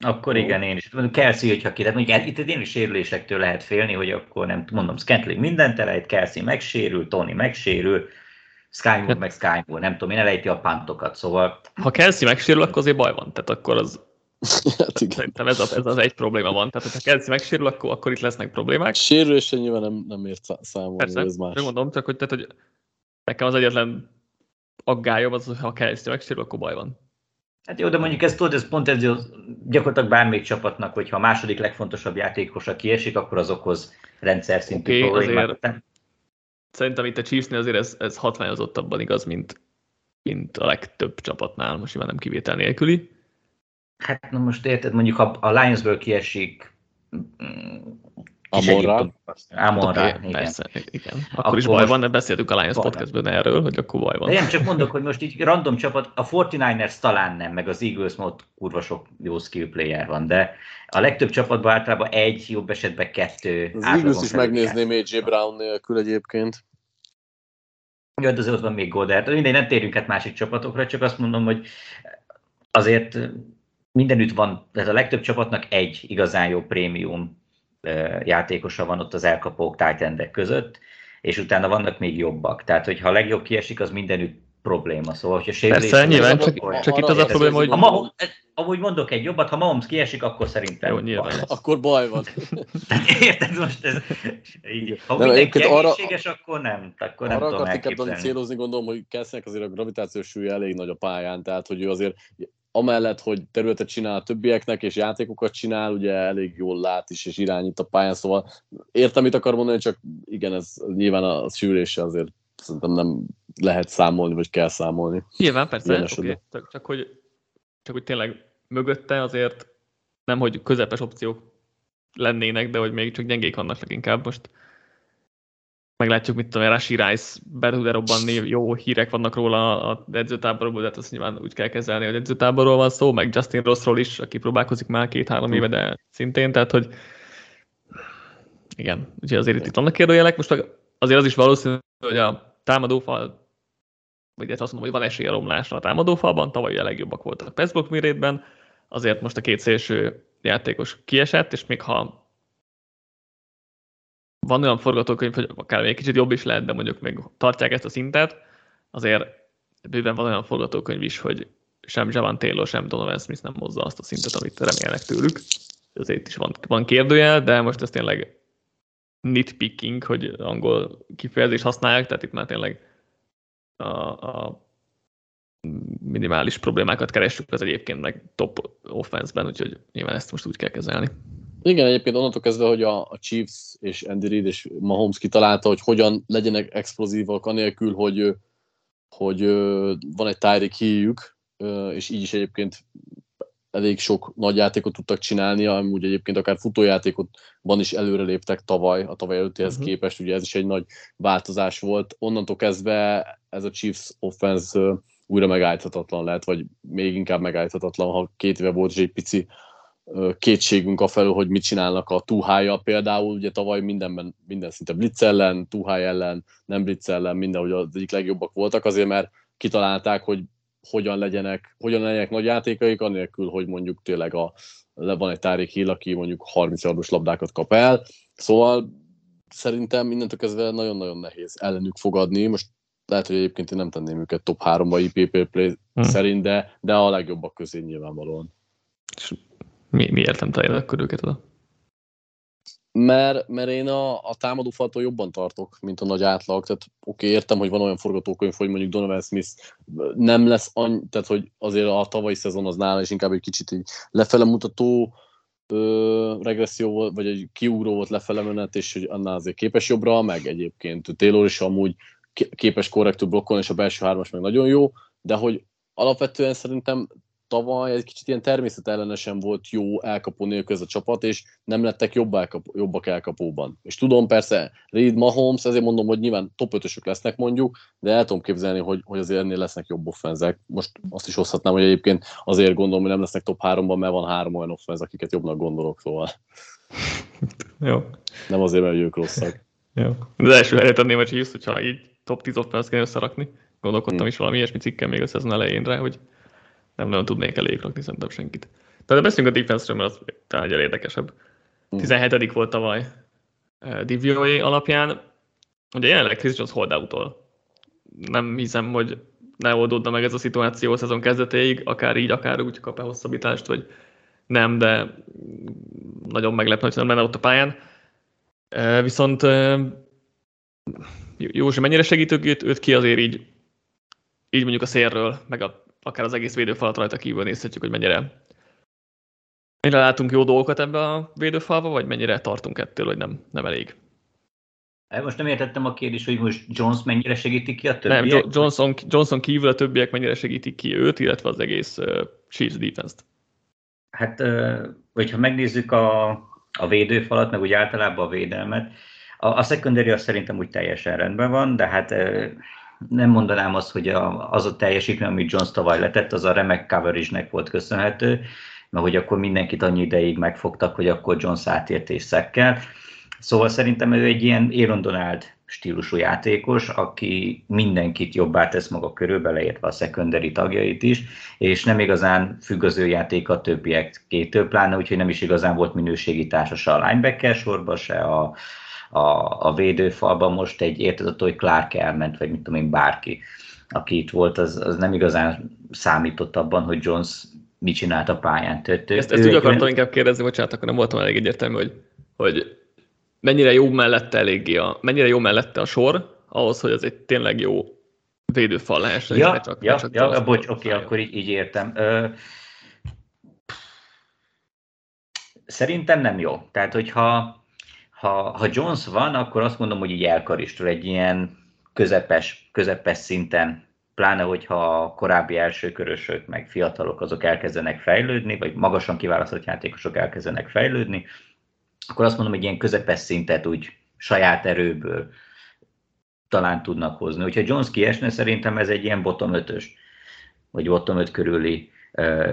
Akkor igen, én is. Kelsey, hogyha ki, tehát mondjuk itt tényleg sérülésektől lehet félni, hogy akkor nem mondom, Scantling mindent elejt, Kelsey megsérül, Tony megsérül, Sky Moore, meg Sky Moore, nem tudom, én elejti a pantokat, szóval... Ha Kelsey megsérül, akkor azért baj van, tehát akkor az... *laughs* hát igen. Szerintem ez, a, ez az egy probléma van, tehát ha Kelsey megsérül, akkor, akkor itt lesznek problémák. Sérülésen nyilván nem, nem ért számolni, Persze, ez más. mondom, csak hogy, tehát, hogy nekem az egyetlen aggályom az, hogy ha Kelsey megsérül, akkor baj van. Hát jó, de mondjuk ez tudod, ez pont ez gyakorlatilag bármelyik csapatnak, hogyha a második legfontosabb játékosa kiesik, akkor az okoz rendszer szintű okay, problémát. Azért szerintem itt a Chiefsnél azért ez, ez hatványozottabban igaz, mint, mint a legtöbb csapatnál, most nyilván nem kivétel nélküli. Hát na most érted, mondjuk ha a Lionsből kiesik Amonra, okay, igen. Persze, igen. Akkor, akkor is baj van, de beszéltük a Lions podcastben erről, hogy akkor baj van. De nem, csak mondok, hogy most így random csapat, a 49ers talán nem, meg az Eagles mod kurva sok jó skill player van, de a legtöbb csapatban általában egy, jobb esetben kettő. Az Eagles is megnézném AJ Brown nélkül egyébként. Jó, de azért ott van még Goddard. Mindegy, nem térünk át másik csapatokra, csak azt mondom, hogy azért mindenütt van, tehát a legtöbb csapatnak egy igazán jó prémium játékosa van ott az elkapók tight között, és utána vannak még jobbak. Tehát, hogyha a legjobb kiesik, az mindenütt probléma. Szóval, hogyha sérülés... Persze, nyilván, csak, akkor, csak itt az a probléma, hogy... Ha Mahomes, ahogy mondok egy jobbat, ha Mahomes kiesik, akkor szerintem... Jó, nyilván. Baj. Akkor baj van. *laughs* Érted most ez... Így, ha nem, mindenki egészséges, arra, akkor nem. Akkor nem arra tudom elképzelni. célozni, gondolom, hogy Kelseynek azért a gravitációs súlya elég nagy a pályán, tehát hogy ő azért amellett, hogy területet csinál a többieknek, és játékokat csinál, ugye elég jól lát is, és irányít a pályán, szóval értem, mit akar mondani, csak igen, ez nyilván a sűrése azért szerintem nem lehet számolni, vagy kell számolni. Nyilván, persze, okay. csak, csak, hogy, csak hogy tényleg mögötte azért nem, hogy közepes opciók lennének, de hogy még csak gyengék vannak leginkább most. Meglátjuk, mit tudom, Rashi Rice be tud robbanni, jó hírek vannak róla a edzőtáborból, de hát azt nyilván úgy kell kezelni, hogy edzőtáborról van szó, meg Justin Rossról is, aki próbálkozik már két-három éve, de szintén, tehát hogy igen, úgyhogy azért itt vannak kérdőjelek, most azért az is valószínű, hogy a támadófal, vagy azt mondom, hogy van esély a romlásra a támadófalban, tavaly a legjobbak voltak Pestbrook mérétben, azért most a két szélső játékos kiesett, és még ha van olyan forgatókönyv, hogy akár még kicsit jobb is lehet, de mondjuk még tartják ezt a szintet, azért bőven van olyan forgatókönyv is, hogy sem Javan Taylor, sem Donovan Smith nem hozza azt a szintet, amit remélnek tőlük. Azért is van, van kérdőjel, de most ez tényleg nitpicking, hogy angol kifejezést használják, tehát itt már tényleg a, a minimális problémákat keressük az egyébként meg top offense-ben, úgyhogy nyilván ezt most úgy kell kezelni. Igen, egyébként onnantól kezdve, hogy a, a Chiefs és Andy Reid és Mahomes kitalálta, hogy hogyan legyenek explozívak, anélkül, hogy, hogy van egy Tyreek híjük, és így is egyébként elég sok nagy játékot tudtak csinálni, amúgy egyébként akár futójátékotban is előreléptek tavaly, a tavaly előttihez uh-huh. képest, ugye ez is egy nagy változás volt. Onnantól kezdve ez a Chiefs offense újra megállíthatatlan lehet, vagy még inkább megállíthatatlan, ha két éve volt és egy pici kétségünk a felül, hogy mit csinálnak a túhája például, ugye tavaly mindenben, minden szinte blitz ellen, túháj ellen, nem blitz ellen, mindenhogy az egyik legjobbak voltak, azért mert kitalálták, hogy hogyan legyenek, hogyan legyenek nagy játékaik, anélkül, hogy mondjuk tényleg a, van egy Tárék Hill, aki mondjuk 30 yardos labdákat kap el. Szóval szerintem mindentől kezdve nagyon-nagyon nehéz ellenük fogadni. Most lehet, hogy egyébként én nem tenném őket top 3-ba IPP play hmm. szerint, de, de a legjobbak közé nyilvánvalóan. És mi, miért nem találják akkor őket oda? Mert, mert én a, a támadó faltól jobban tartok, mint a nagy átlag. Tehát oké, okay, értem, hogy van olyan forgatókönyv, hogy mondjuk Donovan Smith nem lesz annyi, tehát hogy azért a tavalyi szezon az nála is inkább egy kicsit így lefele mutató ö, regresszió volt, vagy egy kiugró volt lefele menet, és hogy annál azért képes jobbra, meg egyébként Taylor is amúgy képes korrektül blokkolni, és a belső hármas meg nagyon jó, de hogy alapvetően szerintem tavaly egy kicsit ilyen természetellenesen volt jó elkapó nélkül ez a csapat, és nem lettek jobb elkapó, jobbak elkapóban. És tudom persze, Reed Mahomes, ezért mondom, hogy nyilván top 5 lesznek mondjuk, de el tudom képzelni, hogy, hogy azért ennél lesznek jobb offenzek. Most azt is hozhatnám, hogy egyébként azért gondolom, hogy nem lesznek top 3-ban, mert van három olyan offenz, akiket jobbnak gondolok, szóval. *laughs* Jó. Nem azért, mert ők rosszak. Jó. Az első helyet adném a Chiefs, hogyha így top 10 offense kell összerakni. Gondolkodtam hmm. is valami ilyesmi cikkem még a szezon elején rá, hogy nem nagyon tudnék elég rakni szerintem senkit. Tehát beszélünk a defense mert az talán érdekesebb. 17. Hmm. volt tavaly DVOA alapján. Ugye jelenleg Chris Jones holdout Nem hiszem, hogy ne oldódna meg ez a szituáció a szezon kezdetéig, akár így, akár úgy kap-e hosszabbítást, vagy nem, de nagyon meglepne, hogy nem lenne ott a pályán. Viszont Józsi mennyire segítők őt, őt ki azért így, így mondjuk a szélről, meg a akár az egész védőfalat rajta kívül nézhetjük, hogy mennyire, mennyire látunk jó dolgokat ebbe a védőfalba, vagy mennyire tartunk ettől, hogy nem, nem elég. Most nem értettem a kérdést, hogy most Jones mennyire segíti ki a többiek? Nem, Johnson, Johnson kívül a többiek mennyire segítik ki őt, illetve az egész uh, Chiefs defense-t. Hát, uh, hogyha megnézzük a, a védőfalat, meg úgy általában a védelmet, a, a secondary az szerintem úgy teljesen rendben van, de hát uh, nem mondanám azt, hogy a, az a teljesítmény, amit Jones tavaly letett, az a remek coverage-nek volt köszönhető, mert hogy akkor mindenkit annyi ideig megfogtak, hogy akkor Jones átért és szekkel. Szóval szerintem ő egy ilyen Aaron Donald stílusú játékos, aki mindenkit jobbá tesz maga körül, beleértve a secondary tagjait is, és nem igazán függ az ő játék a többiek kétől, pláne úgyhogy nem is igazán volt minőségi társasa a linebacker sorba, se a, a, a védőfalban most egy érted, hogy Clark elment, vagy mit tudom én, bárki, aki itt volt, az, az nem igazán számított abban, hogy Jones mit csinált a pályán. Tehát, ezt, ezt úgy akartam inkább kérdezni, bocsánat, akkor nem voltam elég egyértelmű, hogy, hogy mennyire jó mellette eléggé a, mennyire jó mellette a sor, ahhoz, hogy ez egy tényleg jó védőfal lehessen. Ja, és csak, ja, csak ja bocs, oké, okay, akkor így, így értem. Ö, szerintem nem jó. Tehát, hogyha ha, ha Jones van, akkor azt mondom, hogy így elkaristol egy ilyen közepes, közepes szinten, pláne hogyha a korábbi elsőkörösök, meg fiatalok azok elkezdenek fejlődni, vagy magasan kiválasztott játékosok elkezdenek fejlődni, akkor azt mondom, hogy ilyen közepes szintet úgy saját erőből talán tudnak hozni. Hogyha Jones kiesne, szerintem ez egy ilyen bottom 5-ös, vagy bottom 5 körüli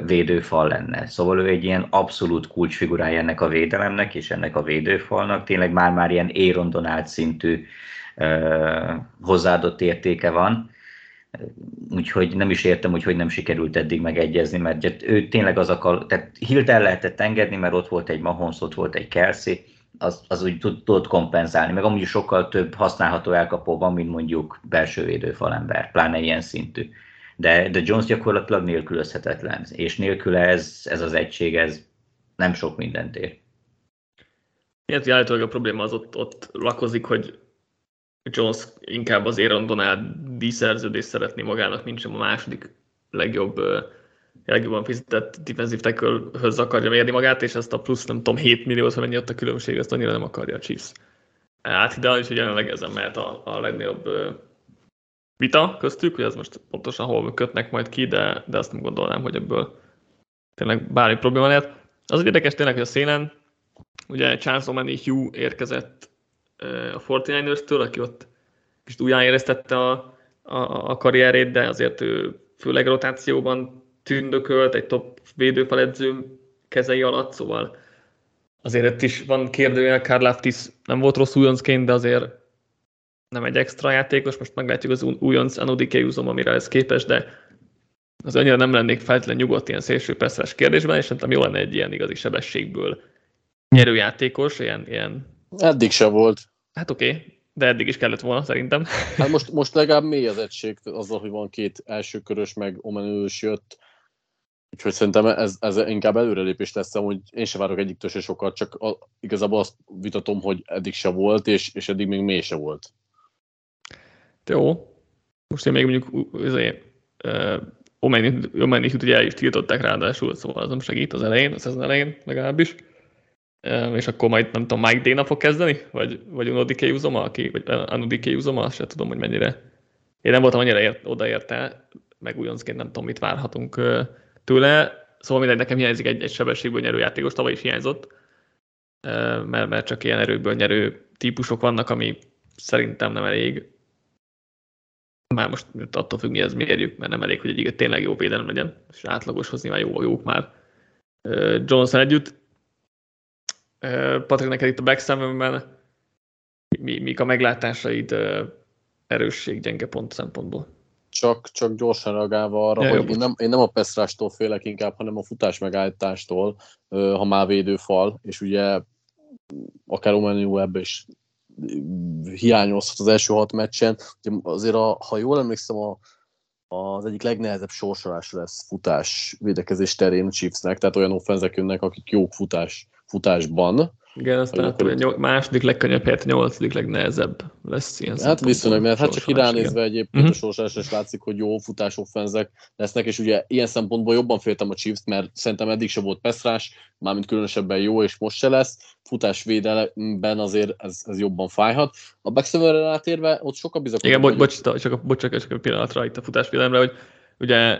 védőfal lenne. Szóval ő egy ilyen abszolút kulcsfigurája ennek a védelemnek és ennek a védőfalnak. Tényleg már-már ilyen Aaron szintű uh, hozzáadott értéke van. Úgyhogy nem is értem, hogy hogy nem sikerült eddig megegyezni, mert ő tényleg az akar, tehát Hilt el lehetett engedni, mert ott volt egy Mahomes, ott volt egy Kelsey, az, az úgy tudott kompenzálni, meg amúgy sokkal több használható elkapó van, mint mondjuk belső védőfalember, pláne ilyen szintű de, de Jones gyakorlatilag nélkülözhetetlen, és nélküle ez, ez az egység, ez nem sok mindent ér. Miért állítólag a probléma az ott, ott lakozik, hogy Jones inkább az Aaron Donald díszerződést szeretné magának, mint sem a második legjobb, legjobban fizetett defensive tackle-höz akarja mérni magát, és ezt a plusz, nem tudom, 7 milliót, hogy mennyi ott a különbség, ezt annyira nem akarja a Chiefs. Hát ideális, hogy jelenleg ezen mehet a, a legnagyobb vita köztük, hogy ez most pontosan hol kötnek majd ki, de, de azt nem gondolnám, hogy ebből tényleg bármi probléma lehet. Az érdekes tényleg, hogy a szélen ugye Charles Omeni Hugh érkezett a 49ers-től, aki ott kicsit újjáéreztette a, a, a karrierét, de azért ő főleg rotációban tündökölt, egy top védőfeledző kezei alatt, szóval azért itt is van kérdője, Karlaftis nem volt rossz újoncként, de azért nem egy extra játékos, most meglátjuk az újonc Anudike Uzom, amire ez képes, de az annyira nem lennék feltétlenül nyugodt ilyen szélső perszeres kérdésben, és szerintem jó lenne egy ilyen igazi sebességből nyerő játékos, ilyen, ilyen... Eddig se volt. Hát oké, okay, de eddig is kellett volna szerintem. *laughs* Hát most, most legalább mély az egység, azzal, hogy van két elsőkörös, meg omenős jött, Úgyhogy szerintem ez, ez inkább előrelépés lesz, hogy én sem várok egyiktől se sokat, csak a, igazából azt vitatom, hogy eddig se volt, és, és eddig még mély se volt. Jó. Most én még mondjuk azért, uh, Omeni, ugye el is tiltották ráadásul, szóval az nem segít az elején, az szezon elején legalábbis. és akkor majd nem tudom, Mike Dana fog kezdeni? Vagy, vagy Unodike Uzoma, aki, vagy Anudike Uzoma, se tudom, hogy mennyire. Én nem voltam annyira ért, odaérte, meg újoncként nem tudom, mit várhatunk tőle. Szóval mindegy, nekem hiányzik egy, egy sebességből nyerő játékos, tavaly is hiányzott, mert, mert csak ilyen erőkből nyerő típusok vannak, ami szerintem nem elég. Már most attól függ, mi ez mérjük, mert nem elég, hogy egy tényleg jó védelem legyen, és átlagoshoz nyilván jó, jók már. Johnson együtt. Patrik, neked itt a backstammben mi, mik a meglátásaid erősség, gyenge pont szempontból? Csak, csak gyorsan reagálva arra, ja, hogy én nem, én nem a peszrástól félek inkább, hanem a futás megállítástól, ha már védőfal, és ugye akár Omeniu ebbe is hiányozhat az első hat meccsen. Ugye azért, a, ha jól emlékszem, a, az egyik legnehezebb sorsolás lesz futás védekezés terén a Chiefsnek, tehát olyan offenzek jönnek, akik jók futás, futásban, igen, aztán akkor... a második legkönnyebb helyett a nyolcadik legnehezebb lesz ilyen Hát viszonylag, mert hát csak iránézve egyébként uh-huh. a mhm. sorsás is látszik, hogy jó futás offenzek lesznek, és ugye ilyen szempontból jobban féltem a Chiefs, mert szerintem eddig se volt peszrás, mármint különösebben jó, és most se lesz. Futás védelemben azért ez, ez jobban fájhat. A backseverre rátérve, ott sokkal bizakodom. Igen, bocs, bocs, csak, a, bocs, csak, csak a pillanatra itt a futásvédelemre, hogy ugye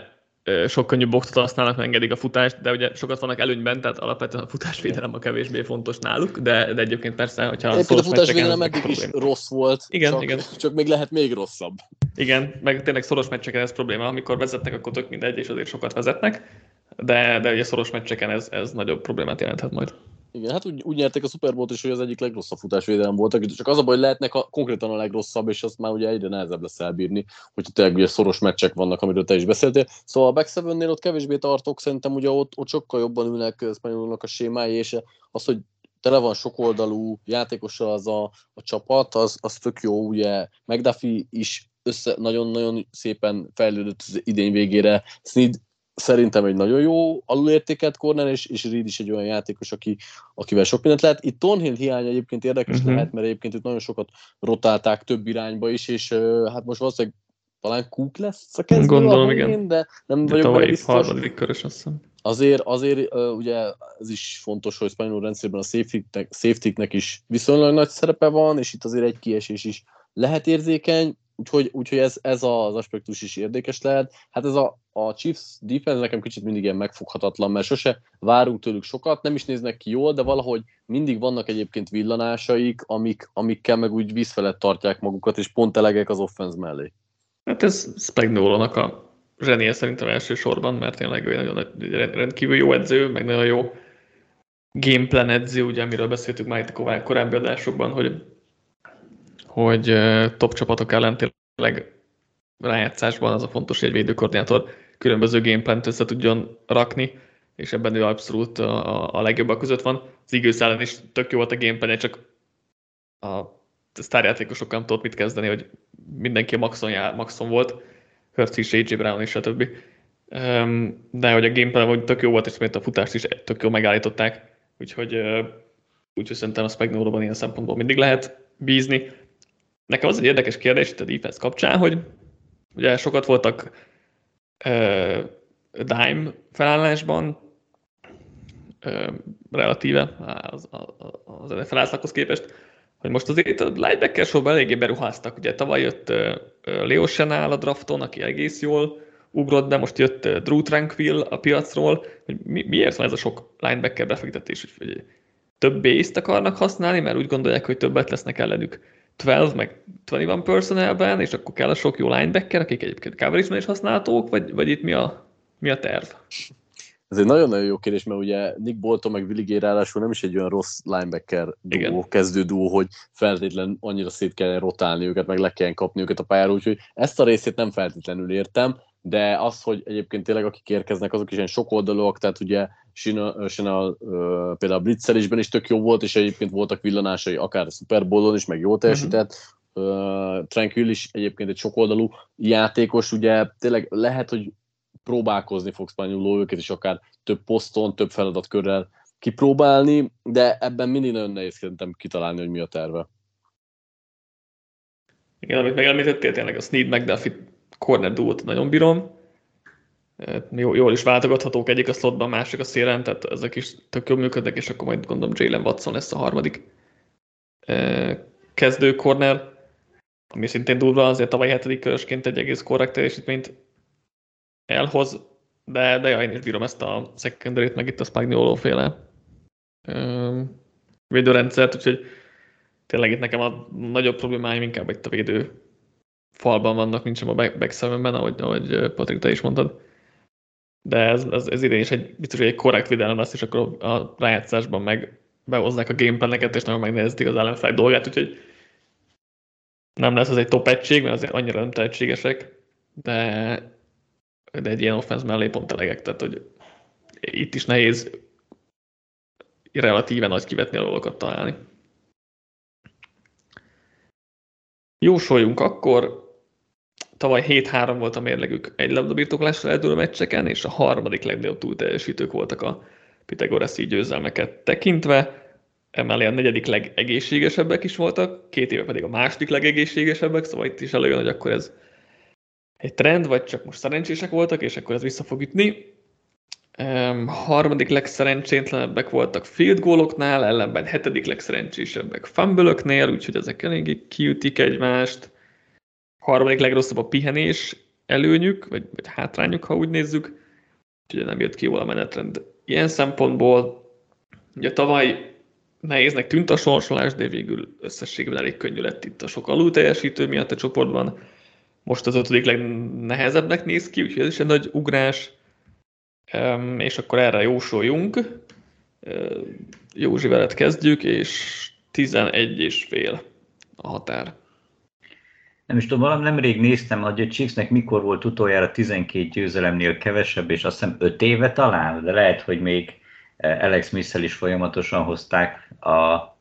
sok könnyű boxot használnak, engedik a futást, de ugye sokat vannak előnyben, tehát alapvetően a futásvédelem a kevésbé fontos náluk, de, de egyébként persze, hogyha a futásvédelem eddig is rossz volt, igen, csak, igen. csak még lehet még rosszabb. Igen, meg tényleg szoros meccseken ez probléma, amikor vezetnek, akkor tök mindegy, és azért sokat vezetnek, de, de ugye szoros meccseken ez, ez nagyobb problémát jelenthet majd. Igen, hát úgy, úgy nyerték a Super Bowl-t is, hogy az egyik legrosszabb futásvédelem voltak, csak az a baj, hogy lehetnek a, konkrétan a legrosszabb, és azt már ugye egyre nehezebb lesz elbírni, hogyha tényleg ugye szoros meccsek vannak, amiről te is beszéltél. Szóval a back nél ott kevésbé tartok, szerintem ugye ott, ott sokkal jobban ülnek Spanyolnak a sémái, és az, hogy tele van sokoldalú játékosa az a, a csapat, az, az tök jó, ugye McDuffie is össze, nagyon-nagyon szépen fejlődött az idény végére, Sneed szerintem egy nagyon jó alulértékelt corner, és, és Reed is egy olyan játékos, aki, akivel sok mindent lehet. Itt Tonhill hiány egyébként érdekes uh-huh. lehet, mert egyébként itt nagyon sokat rotálták több irányba is, és hát most valószínűleg talán Cook lesz a kezdő Gondolom, igen. de nem de vagyok benne biztos. harmadik körös, azt hiszem. Azért, azért ugye ez is fontos, hogy spanyol rendszerben a safety-nek, safety is viszonylag nagy szerepe van, és itt azért egy kiesés is lehet érzékeny, úgyhogy, úgyhogy ez, ez az aspektus is érdekes lehet. Hát ez a, a Chiefs defense nekem kicsit mindig ilyen megfoghatatlan, mert sose várunk tőlük sokat, nem is néznek ki jól, de valahogy mindig vannak egyébként villanásaik, amik, amikkel meg úgy vízfelett tartják magukat, és pont elegek az offense mellé. Hát ez Spagnolo-nak a zsenie szerintem elsősorban, mert tényleg ő nagyon rendkívül jó edző, meg nagyon jó gameplan edző, ugye amiről beszéltük már itt a korábbi adásokban, hogy hogy top csapatok ellen tényleg rájátszásban az a fontos, hogy egy védőkoordinátor különböző gameplant össze tudjon rakni, és ebben ő abszolút a, a legjobbak között van. Az Eagles ellen is tök jó volt a gameplan, csak a sztárjátékosokkal nem tudott mit kezdeni, hogy mindenki a maxon, jár, maxon volt, Hurts is, AJ Brown és stb. De hogy a gameplan hogy tök jó volt, és a futást is tök jó megállították, úgyhogy, úgyhogy szerintem a Spagnolo-ban ilyen szempontból mindig lehet bízni. Nekem az egy érdekes kérdés itt a defense kapcsán, hogy ugye sokat voltak uh, dime felállásban, uh, relatíve az, az NFL átlaghoz képest, hogy most azért a linebacker sorban eléggé beruháztak. Ugye tavaly jött Leo Chenal a drafton, aki egész jól ugrott, de most jött Drew Tranquil a piacról, hogy mi, miért van ez a sok linebacker befektetés, hogy, hogy több base akarnak használni, mert úgy gondolják, hogy többet lesznek ellenük 12 meg 21 personnelben, és akkor kell a sok jó linebacker, akik egyébként coverage is használhatók, vagy, vagy itt mi a, mi a terv? Ez egy nagyon-nagyon jó kérdés, mert ugye Nick Bolton meg Willi Gay ráadásul nem is egy olyan rossz linebacker duó, kezdő duó, hogy feltétlen annyira szét kell rotálni őket, meg le kell kapni őket a pályára, úgyhogy ezt a részét nem feltétlenül értem, de az, hogy egyébként tényleg akik érkeznek, azok is ilyen sokoldalúak, tehát ugye Sina, Sina például Blitzelisben is tök jó volt, és egyébként voltak villanásai akár a Super Bowl-on is, meg jó teljesített. Uh-huh. Tranquil is egyébként egy sokoldalú játékos, ugye tényleg lehet, hogy próbálkozni fog Spanyoló őket is akár több poszton, több feladatkörrel kipróbálni, de ebben mindig nagyon nehéz szerintem kitalálni, hogy mi a terve. Igen, amit megemlítettél, tényleg a Sneed McDuffie corner duót nagyon bírom. jól is váltogathatók, egyik a slotban, másik a szélen, tehát ezek is tök jól működnek, és akkor majd gondolom Jalen Watson lesz a harmadik kezdő corner, ami szintén durva, azért tavaly hetedik körösként egy egész korrekt teljesítményt elhoz, de, de ja, én is bírom ezt a secondary meg itt a Spagnolo féle védőrendszert, úgyhogy tényleg itt nekem a nagyobb problémáim inkább itt a védő falban vannak, mint sem a back ahogy, ahogy Patrik, te is mondtad. De ez, ez, ez idén is egy, biztos, hogy egy korrekt védelem lesz, és akkor a rájátszásban meg behoznák a gameplaneket, és nagyon megnézik az ellenfel dolgát, úgyhogy nem lesz az egy top egység, mert azért annyira nem tehetségesek, de, de egy ilyen offense mellé pont elegek, tehát hogy itt is nehéz relatíven nagy kivetni dolgokat találni. Jósoljunk akkor, tavaly 7-3 volt a mérlegük egy labdabirtoklásra eldőlő meccseken, és a harmadik legnagyobb túlteljesítők voltak a Pitagoraszi győzelmeket tekintve. Emellé a negyedik legegészségesebbek is voltak, két éve pedig a második legegészségesebbek, szóval itt is előjön, hogy akkor ez egy trend, vagy csak most szerencsések voltak, és akkor ez vissza fog ütni. Um, harmadik legszerencsétlenebbek voltak field goaloknál, ellenben hetedik legszerencsésebbek fumble úgyhogy ezek eléggé kiütik egymást. Harmadik legrosszabb a pihenés előnyük, vagy, vagy hátrányuk, ha úgy nézzük. Úgyhogy nem jött ki jól a menetrend. Ilyen szempontból, ugye tavaly nehéznek tűnt a sorsolás, de végül összességben elég könnyű lett itt a sok alul teljesítő miatt a csoportban. Most az ötödik legnehezebbnek néz ki, úgyhogy ez is egy nagy ugrás és akkor erre jósoljunk. Józsi veled kezdjük, és 11 és fél a határ. Nem is tudom, valami nemrég néztem, hogy a Chiefsnek mikor volt utoljára 12 győzelemnél kevesebb, és azt hiszem 5 éve talán, de lehet, hogy még Alex smith is folyamatosan hozták a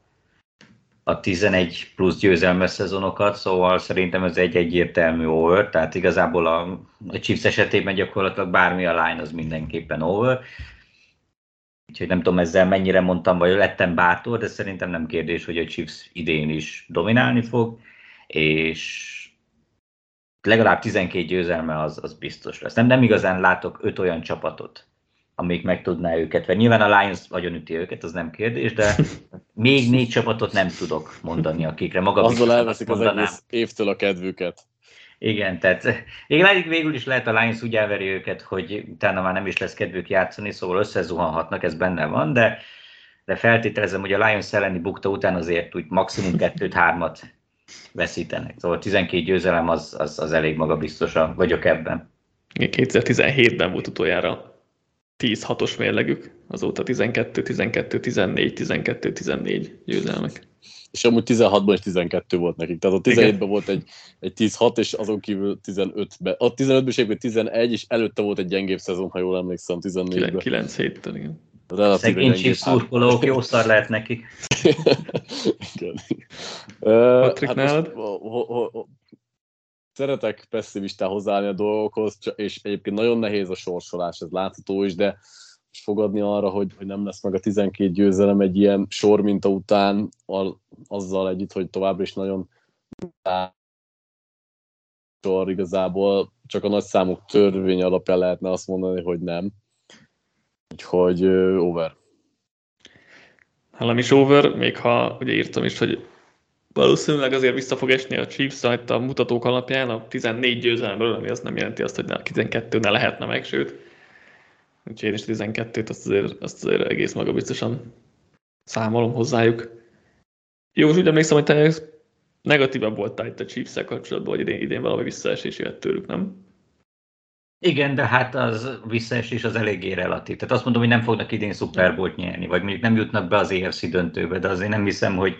a 11 plusz győzelmes szezonokat, szóval szerintem ez egy egyértelmű over, tehát igazából a, a Chiefs esetében gyakorlatilag bármi a line az mindenképpen over. Úgyhogy nem tudom ezzel mennyire mondtam, vagy lettem bátor, de szerintem nem kérdés, hogy a Chiefs idén is dominálni fog, és legalább 12 győzelme az, az biztos lesz. Nem, nem igazán látok öt olyan csapatot, amelyik meg tudná őket venni. Nyilván a Lions nagyon üti őket, az nem kérdés, de *laughs* még négy csapatot nem tudok mondani, akikre maga Azzal elveszik az egész évtől a kedvüket. Igen, tehát *laughs* végül, végül is lehet a Lions úgy elveri őket, hogy utána már nem is lesz kedvük játszani, szóval összezuhanhatnak, ez benne van, de, de feltételezem, hogy a Lions elleni bukta után azért úgy maximum kettőt, hármat veszítenek. Szóval 12 győzelem az, az, az elég magabiztosan vagyok ebben. 2017-ben volt utoljára 10-6-os mérlegük, azóta 12, 12, 14, 12, 14 győzelmek. És amúgy 16-ban is 12 volt nekik, tehát a 17-ben volt egy, egy 10-6, és azon kívül 15-ben, a 15-ben is 11, és előtte volt egy gyengébb szezon, ha jól emlékszem, 14-ben. 9 héttől, igen. Szegény chips szurkolók, jó szar lehet nekik. *laughs* igen. Patrik, hát ho, szeretek pessimistán hozzáállni a dolgokhoz, és egyébként nagyon nehéz a sorsolás, ez látható is, de fogadni arra, hogy, hogy nem lesz meg a 12 győzelem egy ilyen sor minta után, azzal együtt, hogy továbbra is nagyon sor igazából csak a nagy számok törvény alapján lehetne azt mondani, hogy nem. Úgyhogy over. Nálam is over, még ha ugye írtam is, hogy valószínűleg azért vissza fog esni a Chiefs itt a mutatók alapján a 14 győzelemről, ami azt nem jelenti azt, hogy a 12 ne lehetne meg, sőt. Úgyhogy én is 12-t azt azért, azt azért egész magabiztosan számolom hozzájuk. Jó, úgy emlékszem, hogy te negatívabb voltál itt a chiefs kapcsolatban, hogy idén, idén valami visszaesés jött tőlük, nem? Igen, de hát az visszaesés az eléggé relatív. Tehát azt mondom, hogy nem fognak idén Super Bowl-t nyerni, vagy mondjuk nem jutnak be az EFC döntőbe, de azért nem hiszem, hogy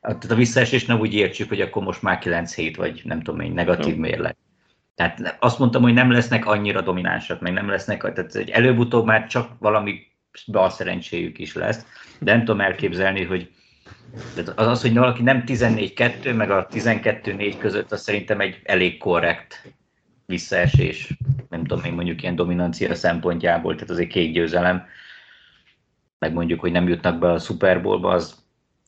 tehát a visszaesést nem úgy értsük, hogy akkor most már 9-7, vagy nem tudom én, negatív mérleg. Tehát azt mondtam, hogy nem lesznek annyira dominánsak, meg nem lesznek, tehát egy előbb-utóbb már csak valami bal szerencséjük is lesz, de nem tudom elképzelni, hogy az, az, hogy valaki nem 14-2, meg a 12-4 között, az szerintem egy elég korrekt visszaesés, nem tudom én mondjuk ilyen dominancia szempontjából, tehát azért két győzelem, meg mondjuk, hogy nem jutnak be a Super Bowlba, az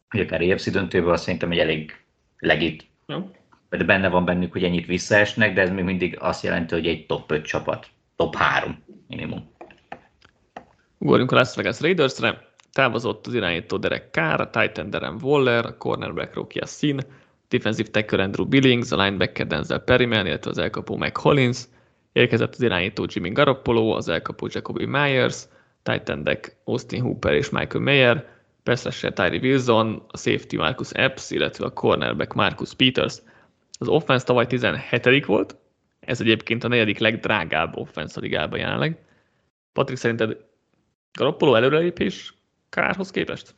hogy akár EFC döntőben, azt szerintem egy elég legit. Ja. De benne van bennük, hogy ennyit visszaesnek, de ez még mindig azt jelenti, hogy egy top 5 csapat. top 3 minimum. Ugorjunk a Las Vegas Raidersre. Távozott az irányító Derek Carr, a Titan Darren Waller, a cornerback Rocky Sin, defensive tackle Andrew Billings, a linebacker Denzel Perryman, illetve az elkapó Mike Hollins, érkezett az irányító Jimmy Garoppolo, az elkapó Jacoby Myers, Titan deck Austin Hooper és Michael Mayer, pass Tyree Wilson, a safety Marcus Epps, illetve a cornerback Marcus Peters. Az offense tavaly 17 volt, ez egyébként a negyedik legdrágább offense a ligában jelenleg. Patrik, szerinted Garoppolo előrelépés kárhoz képest?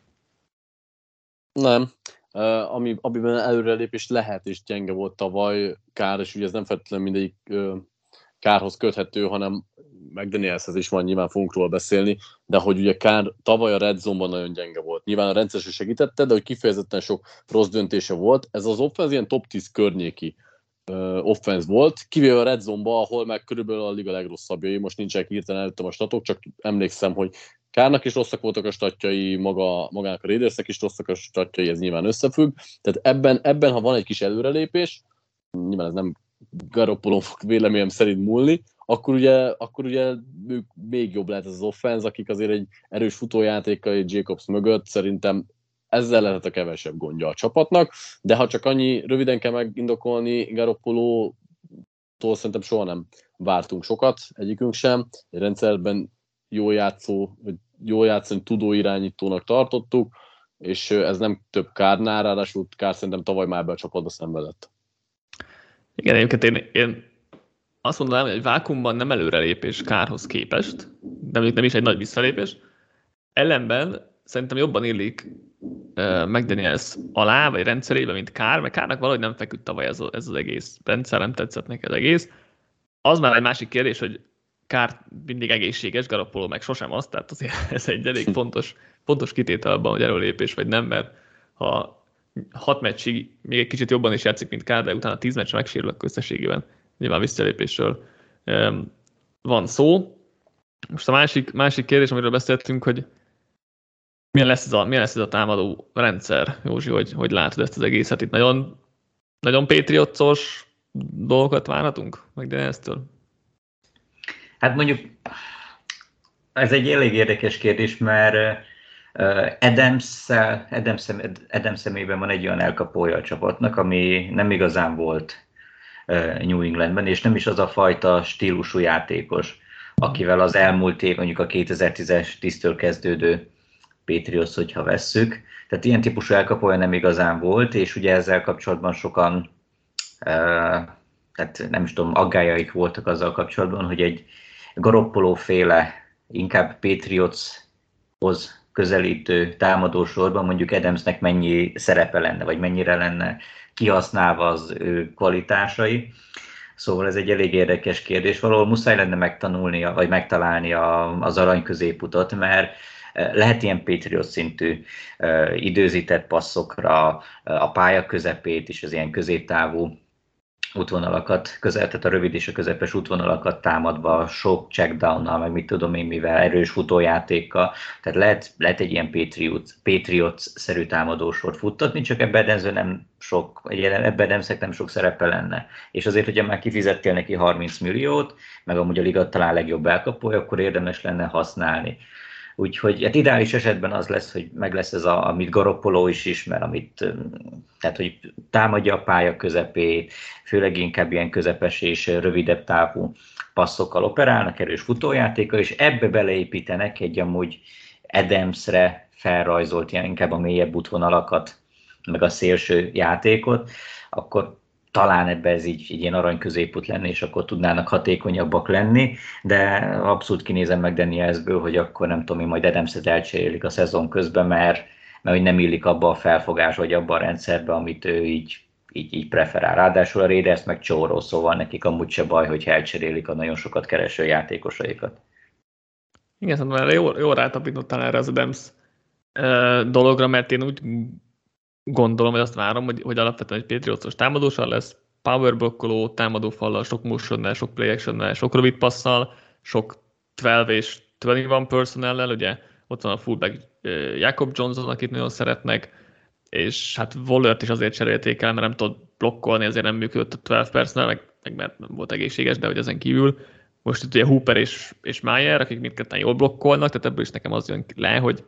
Nem. Ami, amiben előrelépés lehet, és gyenge volt tavaly kár, és ugye ez nem feltétlenül mindegyik kárhoz köthető, hanem McDanielshez is van, nyilván fogunk róla beszélni, de hogy ugye Kár tavaly a Red Zone-ban nagyon gyenge volt. Nyilván a rendszer segítette, de hogy kifejezetten sok rossz döntése volt. Ez az offense ilyen top 10 környéki uh, offense volt, kivéve a Red Zone-ba, ahol meg körülbelül a liga legrosszabbjai, most nincsenek hirtelen előttem a statok, csak emlékszem, hogy Kárnak is rosszak voltak a statjai, maga, magának a Raidersnek is rosszak a statjai, ez nyilván összefügg. Tehát ebben, ebben, ha van egy kis előrelépés, nyilván ez nem Garoppolon fog véleményem szerint múlni, akkor ugye, akkor ugye ők még jobb lehet ez az offense, akik azért egy erős futójátékkal egy Jacobs mögött szerintem ezzel lehet a kevesebb gondja a csapatnak, de ha csak annyi röviden kell megindokolni, Garoppolo tól szerintem soha nem vártunk sokat, egyikünk sem. Egy rendszerben jó játszó, jó játszani tudó irányítónak tartottuk, és ez nem több kárnál, ráadásul kár szerintem tavaly már be a csapatba szenvedett. Igen, egyébként én, én azt mondanám, hogy egy vákumban nem előrelépés kárhoz képest, még nem is egy nagy visszalépés. Ellenben szerintem jobban illik uh, McDaniels alá, vagy rendszerébe, mint Kár, mert Kárnak valahogy nem feküdt tavaly ez, ez az egész rendszer, nem tetszett neki az egész. Az már egy másik kérdés, hogy Kár mindig egészséges, Garapoló meg sosem az, tehát azért *laughs* ez egy elég fontos, fontos kitétel abban, hogy előlépés vagy nem, mert ha hat meccsig még egy kicsit jobban is játszik, mint Kár, de utána tíz meccs megsérülök összességében. Nyilván visszalépésről van szó. Most a másik, másik kérdés, amiről beszéltünk, hogy milyen lesz ez a, milyen lesz ez a támadó rendszer, Józsi, hogy, hogy látod ezt az egészet? Itt nagyon, nagyon patriotsos dolgokat várhatunk meg ezt Hát mondjuk ez egy elég érdekes kérdés, mert Adams, Adams, Adams szemében van egy olyan elkapója a csapatnak, ami nem igazán volt New Englandben, és nem is az a fajta stílusú játékos, akivel az elmúlt év, mondjuk a 2010-es tisztől kezdődő Patriots, hogyha vesszük. Tehát ilyen típusú elkapója nem igazán volt, és ugye ezzel kapcsolatban sokan, tehát nem is tudom, aggájaik voltak azzal kapcsolatban, hogy egy Garoppolo féle, inkább Patriotshoz közelítő támadósorban mondjuk Adamsnek mennyi szerepe lenne, vagy mennyire lenne kihasználva az ő kvalitásai. Szóval ez egy elég érdekes kérdés. Valahol muszáj lenne megtanulni, vagy megtalálni a, az arany középutat, mert eh, lehet ilyen Patriot szintű uh, időzített passzokra, uh, a pálya közepét is, az ilyen középtávú útvonalakat, közel, tehát a rövid és a közepes útvonalakat támadva, sok checkdownnal, meg mit tudom én mivel, erős futójátékkal, tehát lehet, lehet egy ilyen Patriots, Patriots-szerű támadósort futtatni, csak ebben nem sok, ebben nem sok szerepe lenne. És azért, hogyha már kifizettél neki 30 milliót, meg amúgy a liga talán legjobb elkapója, akkor érdemes lenne használni. Úgyhogy hát ideális esetben az lesz, hogy meg lesz ez, a, amit Garoppolo is ismer, amit, tehát hogy támadja a pálya közepét, főleg inkább ilyen közepes és rövidebb távú passzokkal operálnak, erős futójátéka, és ebbe beleépítenek egy amúgy Adamsre felrajzolt, ilyen inkább a mélyebb útvonalakat, meg a szélső játékot, akkor talán ebbe ez így, így ilyen arany középút lenne, és akkor tudnának hatékonyabbak lenni, de abszolút kinézem meg Danielsből, hogy akkor nem tudom, hogy majd Adamset elcserélik a szezon közben, mert, mert hogy nem illik abba a felfogás, vagy abba a rendszerbe, amit ő így, így, így preferál. Ráadásul a Raiders meg csóró, szóval nekik amúgy se baj, hogy elcserélik a nagyon sokat kereső játékosaikat. Igen, szerintem erre jól, jól rátapítottál erre az Adams dologra, mert én úgy gondolom, hogy azt várom, hogy, hogy alapvetően egy Patriots-os támadósal lesz, power blokkoló, támadófallal, sok motionnel, sok play actionnel, sok rövid passzal, sok 12 és 21 personnel ugye ott van a fullback Jacob Johnson, akit nagyon szeretnek, és hát Wallert is azért cserélték el, mert nem tudott blokkolni, azért nem működött a 12 personnel, meg, meg mert nem volt egészséges, de hogy ezen kívül. Most itt ugye Hooper és, és Mayer, akik mindketten jól blokkolnak, tehát ebből is nekem az jön le, hogy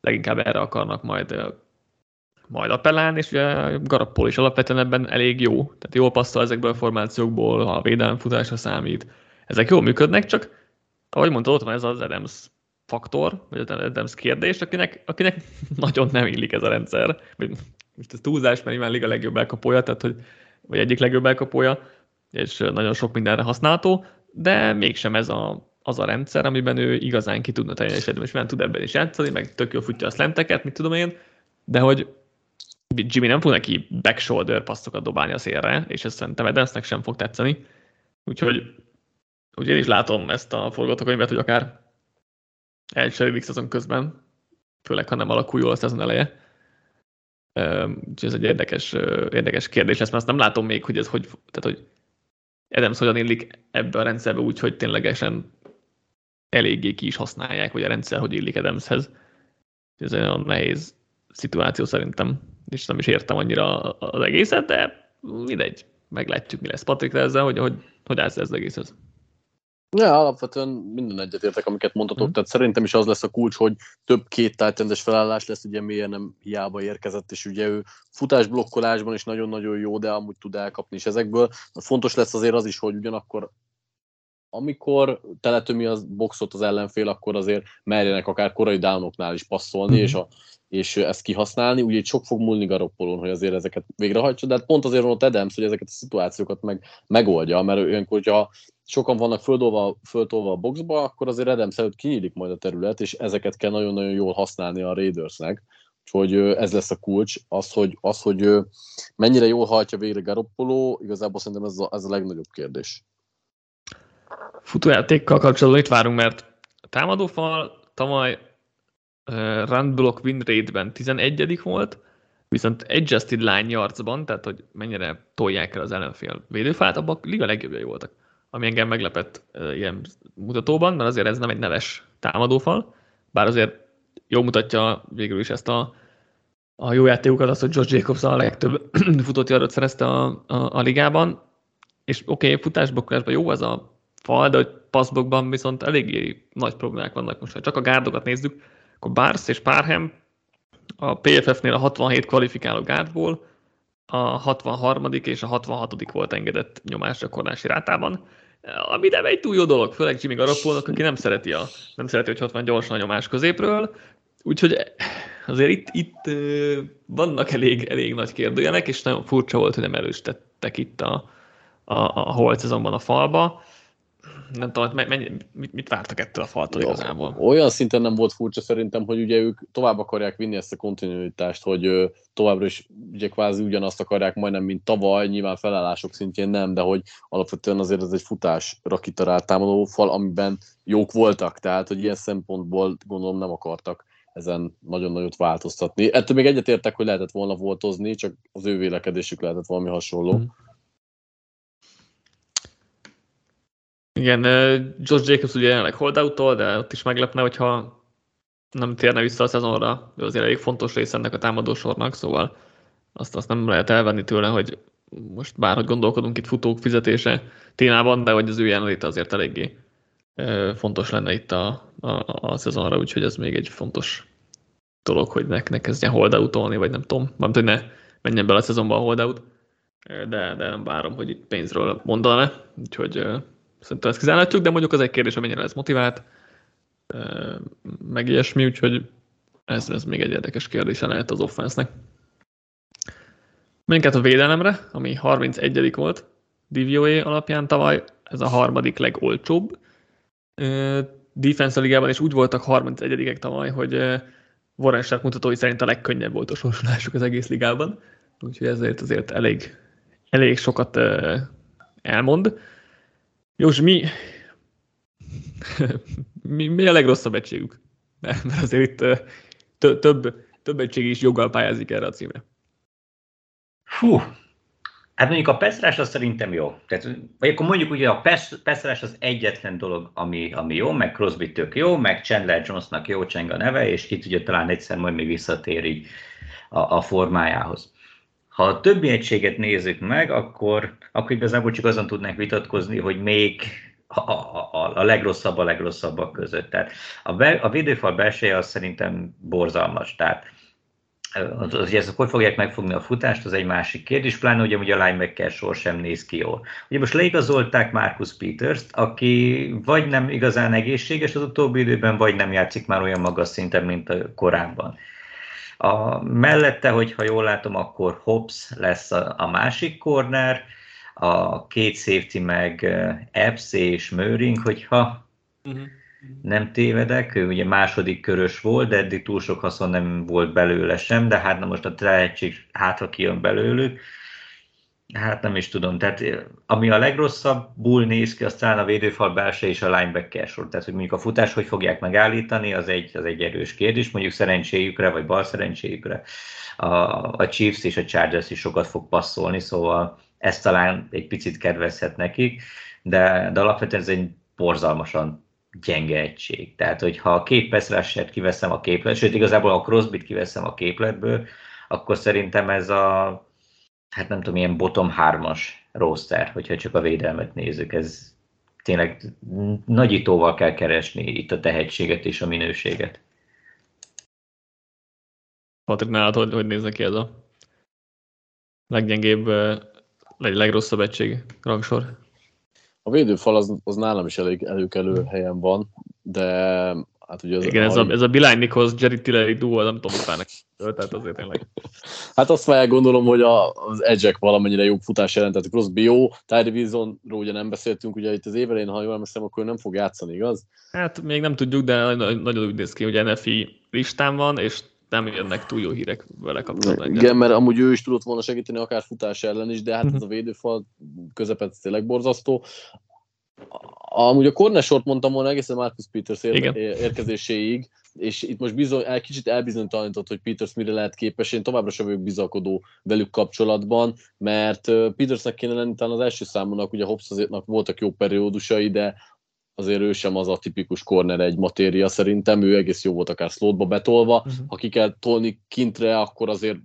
leginkább erre akarnak majd majd appellálni, és ugye Garappol is alapvetően ebben elég jó, tehát jól passzol ezekből a formációkból, ha a védelem futásra számít. Ezek jól működnek, csak ahogy mondtad, ott van ez az Adams faktor, vagy az Adams kérdés, akinek, akinek *laughs* nagyon nem illik ez a rendszer. Most ez túlzás, mert nyilván a legjobb elkapója, tehát hogy, vagy egyik legjobb elkapója, és nagyon sok mindenre használható, de mégsem ez a, az a rendszer, amiben ő igazán ki tudna teljesíteni, és tud ebben is játszani, meg tök jól futja a szlenteket, mit tudom én, de hogy Jimmy nem fog neki back shoulder passzokat dobálni a szélre, és ezt szerintem Adamsnek sem fog tetszeni. Úgyhogy, úgy én is látom ezt a forgatókönyvet, hogy akár elcserélik szezon közben, főleg ha nem alakul jól a szezon eleje. Úgyhogy ez egy érdekes, érdekes kérdés lesz, mert azt nem látom még, hogy ez hogy, tehát hogy Adams hogyan illik ebbe a rendszerbe úgy, hogy ténylegesen eléggé ki is használják, hogy a rendszer hogy illik Adamshez. Ez egy nagyon nehéz szituáció szerintem, és nem is értem annyira az egészet, de mindegy, meglátjuk, mi lesz Patrik ezzel, hogy hogy, hogy állsz ez az egészhez. Ja, alapvetően minden egyetértek, amiket mondhatok, mm. tehát szerintem is az lesz a kulcs, hogy több két tájtendes felállás lesz, ugye miért nem hiába érkezett, és ugye ő futásblokkolásban is nagyon-nagyon jó, de amúgy tud elkapni is ezekből. Fontos lesz azért az is, hogy ugyanakkor amikor teletömi a boxot az ellenfél, akkor azért merjenek akár korai downoknál is passzolni, mm-hmm. és, a, és ezt kihasználni. Ugye itt sok fog múlni Garoppolón, hogy azért ezeket végrehajtsa, de hát pont azért van ott Adams, hogy ezeket a szituációkat meg, megoldja, mert olyankor, hogyha sokan vannak földolva, földolva a boxba, akkor azért Adams előtt kinyílik majd a terület, és ezeket kell nagyon-nagyon jól használni a Raidersnek. Úgyhogy ez lesz a kulcs, az, hogy, az, hogy mennyire jól hajtja végre Garoppolo, igazából szerintem ez a, ez a legnagyobb kérdés. Futójátékkal kapcsolatban itt várunk, mert a támadófal tavaly uh, run block win rate-ben 11 volt, viszont adjusted line yards-ban, tehát hogy mennyire tolják el az ellenfél védőfát, abban a liga legjobbjai voltak. Ami engem meglepett uh, ilyen mutatóban, mert azért ez nem egy neves támadófal, bár azért jó mutatja végül is ezt a, a jó játékokat, azt, hogy Josh Jacobs a legtöbb *clears throat* futott yardot szerezte a, a, a ligában, és oké, okay, futásblokkásban jó az a fal, de hogy passzbokban viszont eléggé nagy problémák vannak most. Ha csak a gárdokat nézzük, akkor Bars és Parham a PFF-nél a 67 kvalifikáló gárdból a 63. és a 66. volt engedett nyomásgyakorlási rátában, ami nem egy túl jó dolog, főleg Jimmy Garoppolnak, aki nem szereti, a, nem szereti, hogy ott van gyorsan a nyomás középről, úgyhogy azért itt, itt vannak elég, elég nagy kérdőjelek, és nagyon furcsa volt, hogy nem erősítettek itt a, a, a holt szezonban a falba nem tudom, mennyi, mit, mit vártak ettől a faltól Jó, igazából? Olyan szinten nem volt furcsa szerintem, hogy ugye ők tovább akarják vinni ezt a kontinuitást, hogy továbbra is ugye kvázi ugyanazt akarják majdnem, mint tavaly, nyilván felállások szintjén nem, de hogy alapvetően azért ez egy futás rakitarált támadó fal, amiben jók voltak, tehát hogy ilyen szempontból gondolom nem akartak ezen nagyon nagyot változtatni. Ettől még egyetértek, hogy lehetett volna voltozni, csak az ő vélekedésük lehetett valami hasonló. Mm. Igen, George Jacobs ugye jelenleg holdout de ott is meglepne, hogyha nem térne vissza a szezonra, de azért elég fontos része ennek a támadósornak, szóval azt, azt nem lehet elvenni tőle, hogy most bárhogy gondolkodunk itt futók fizetése témában, de hogy az ő jelenléte azért eléggé fontos lenne itt a, a, a szezonra, úgyhogy ez még egy fontos dolog, hogy ne, ne kezdjen holdoutolni, vagy nem tudom, nem hogy ne menjen bele a szezonba a holdout, de, de nem várom, hogy itt pénzről mondaná, úgyhogy Szerintem ezt kizárhatjuk, de mondjuk az egy kérdés, hogy mennyire lesz motivált, meg ilyesmi, úgyhogy ez, ez még egy érdekes kérdés lehet az offensznek. Menjünk a védelemre, ami 31 volt DVOA alapján tavaly, ez a harmadik legolcsóbb. Defense ligában is úgy voltak 31 tavaly, hogy Warren Sharp mutatói szerint a legkönnyebb volt a sorsolásuk az egész ligában, úgyhogy ezért azért elég, elég sokat elmond. Jós, mi, mi, mi a legrosszabb egységük? Mert, azért itt több, több, több egység is joggal pályázik erre a címre. Fú, hát mondjuk a peszerás az szerintem jó. Tehát, vagy akkor mondjuk ugye a peszerás az egyetlen dolog, ami, ami jó, meg Crosby tök jó, meg Chandler Jonesnak jó cseng a neve, és ki tudja talán egyszer majd még visszatér így a, a formájához. Ha a többi egységet nézzük meg, akkor, akkor igazából csak azon tudnánk vitatkozni, hogy még a, a, a legrosszabb a legrosszabbak között. Tehát a, be, a védőfal belseje az szerintem borzalmas. Tehát az, az, hogy ezt hogy fogják megfogni a futást, az egy másik kérdés, pláne ugye, ugye a linebacker sor sem néz ki jól. Ugye most leigazolták Marcus Peters-t, aki vagy nem igazán egészséges az utóbbi időben, vagy nem játszik már olyan magas szinten, mint a korábban. A, mellette, hogyha jól látom, akkor Hobbs lesz a, a másik corner, a két safety meg Epps és Möring, hogyha uh-huh. nem tévedek, ő ugye második körös volt, de eddig túl sok haszon nem volt belőle sem, de hát na most a tehetség hátra kijön belőlük, hát nem is tudom, tehát ami a legrosszabbul néz ki, aztán a védőfal belse és a linebacker sor. Tehát, hogy mondjuk a futás hogy fogják megállítani, az egy, az egy erős kérdés, mondjuk szerencséjükre, vagy bal szerencséjükre. A, a Chiefs és a Chargers is sokat fog passzolni, szóval ez talán egy picit kedvezhet nekik, de, de alapvetően ez egy borzalmasan gyenge egység. Tehát, hogyha a két pass kiveszem a képlet, sőt, igazából a Crosbyt kiveszem a képletből, akkor szerintem ez a, hát nem tudom, ilyen bottom hármas roster, hogyha csak a védelmet nézzük, ez tényleg nagyítóval kell keresni itt a tehetséget és a minőséget. Patrik, nálad hogy, hogy néz ki ez a leggyengébb egy legrosszabb egység rangsor. A védőfal az, az nálam is elég előkelő helyen van, de hát ugye az Igen, ez a, ez a Bilány Nichols, Jerry Tillery duo, nem tudom, utána tehát azért tényleg. Hát azt már gondolom, hogy a, az edge valamennyire jobb futás jelentett. Crosby jó, Tyree Wilsonról ugye nem beszéltünk, ugye itt az évelén, ha jól emlékszem, akkor nem fog játszani, igaz? Hát még nem tudjuk, de nagyon úgy néz ki, hogy NFI listán van, és nem jönnek túl jó hírek vele kapcsolatban. Igen, mert amúgy ő is tudott volna segíteni akár futás ellen is, de hát ez a védőfal közepet tényleg borzasztó. Amúgy a cornersort mondtam volna egészen Marcus Peters ér- érkezéséig, és itt most bizony, el, kicsit elbizonytalanított, hogy Peters mire lehet képes. Én továbbra sem vagyok bizakodó velük kapcsolatban, mert Petersnek kéne lenni talán az első számonak, ugye Hobbs voltak jó periódusai, de azért ő sem az a tipikus corner egy matéria szerintem, ő egész jó volt akár slotba betolva, uh-huh. ha ki kell tolni kintre, akkor azért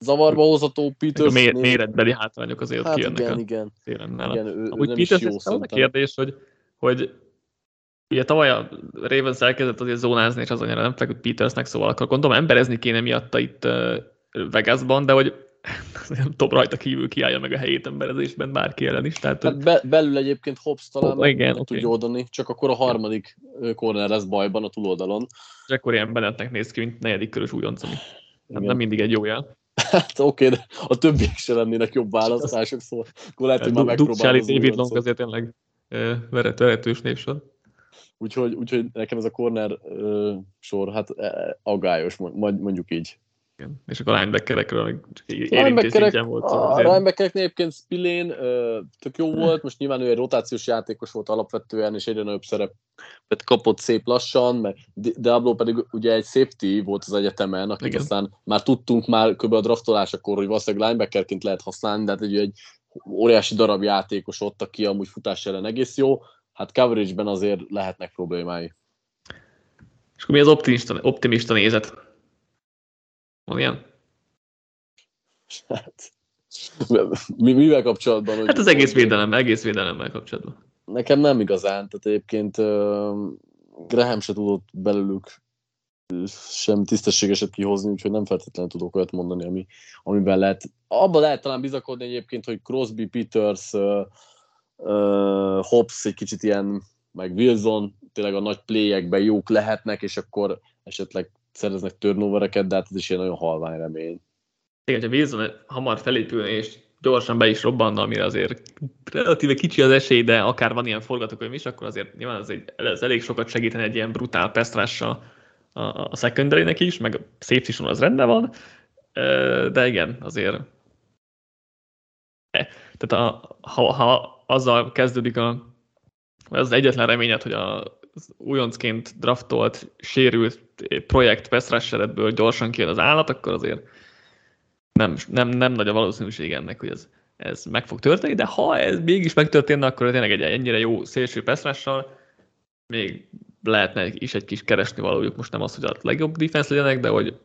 zavarba hozható Peters. A méretbeli hátrányok azért hát kijönnek igen, a igen. téren nála. Igen, ő, Amúgy ő Peters, is jó, a kérdés, hogy, hogy ugye tavaly a Ravens elkezdett azért zónázni, és az annyira nem feküdt Petersnek, szóval akkor gondolom emberezni kéne miatta itt Vegasban, de hogy *laughs* nem tudom, rajta kívül kiállja meg a helyét emberezésben bárki ellen is. Tehát, hát be, belül egyébként Hobbs talán oh, igen, okay. tudja oldani, csak akkor a harmadik corner lesz bajban a túloldalon. És akkor ilyen Bennettnek néz ki, mint negyedik körös újonc, ami nem, nem mindig egy jó jel. Hát oké, okay, de a többiek se lennének jobb választások, szóval akkor lehet, hogy már megpróbálom. David Long azért tényleg veret, veretős névsor. Úgyhogy, úgyhogy nekem ez a corner uh, sor, hát aggályos, mondjuk így. Igen. És akkor a linebackerekről csak érintés volt. Szóval a linebackereknél egyébként Spillén tök jó volt, most nyilván ő egy rotációs játékos volt alapvetően, és egyre nagyobb szerepet kapott szép lassan, mert Diablo pedig ugye egy safety volt az egyetemen, akit Igen. aztán már tudtunk már kb. a draftolásakor, hogy valószínűleg linebackerként lehet használni, de hát egy, egy óriási darab játékos ott, aki amúgy futás ellen egész jó, hát coverage-ben azért lehetnek problémái. És akkor mi az optimista, optimista nézet? Van ilyen? Hát, mi, mivel kapcsolatban? Hogy hát az egész védelem, egész védelemmel kapcsolatban. Nekem nem igazán, tehát egyébként Graham se tudott belőlük sem tisztességeset kihozni, úgyhogy nem feltétlenül tudok olyat mondani, ami, amiben lehet. Abban lehet talán bizakodni egyébként, hogy Crosby, Peters, uh, uh, Hobbs egy kicsit ilyen, meg Wilson tényleg a nagy playekben jók lehetnek, és akkor esetleg szereznek turnovereket, de hát ez is egy nagyon halvány remény. Igen, ha Wilson hamar felépülne és gyorsan be is robbanna, amire azért relatíve kicsi az esély, de akár van ilyen forgatókönyv is, akkor azért nyilván az, egy, ez elég sokat segíteni egy ilyen brutál pesztrással a, a secondary is, meg a safety az rendben van, de igen, azért e, tehát a, ha, ha azzal kezdődik a, az egyetlen reményed, hogy a újoncként draftolt, sérült projekt Pestrasseredből gyorsan kijön az állat, akkor azért nem, nem, nem nagy a valószínűség ennek, hogy ez, ez meg fog történni, de ha ez mégis megtörténne, akkor tényleg egy ennyire jó szélső Pestrassal még lehetne is egy kis keresni valójuk. Most nem az, hogy a legjobb defense legyenek, de hogy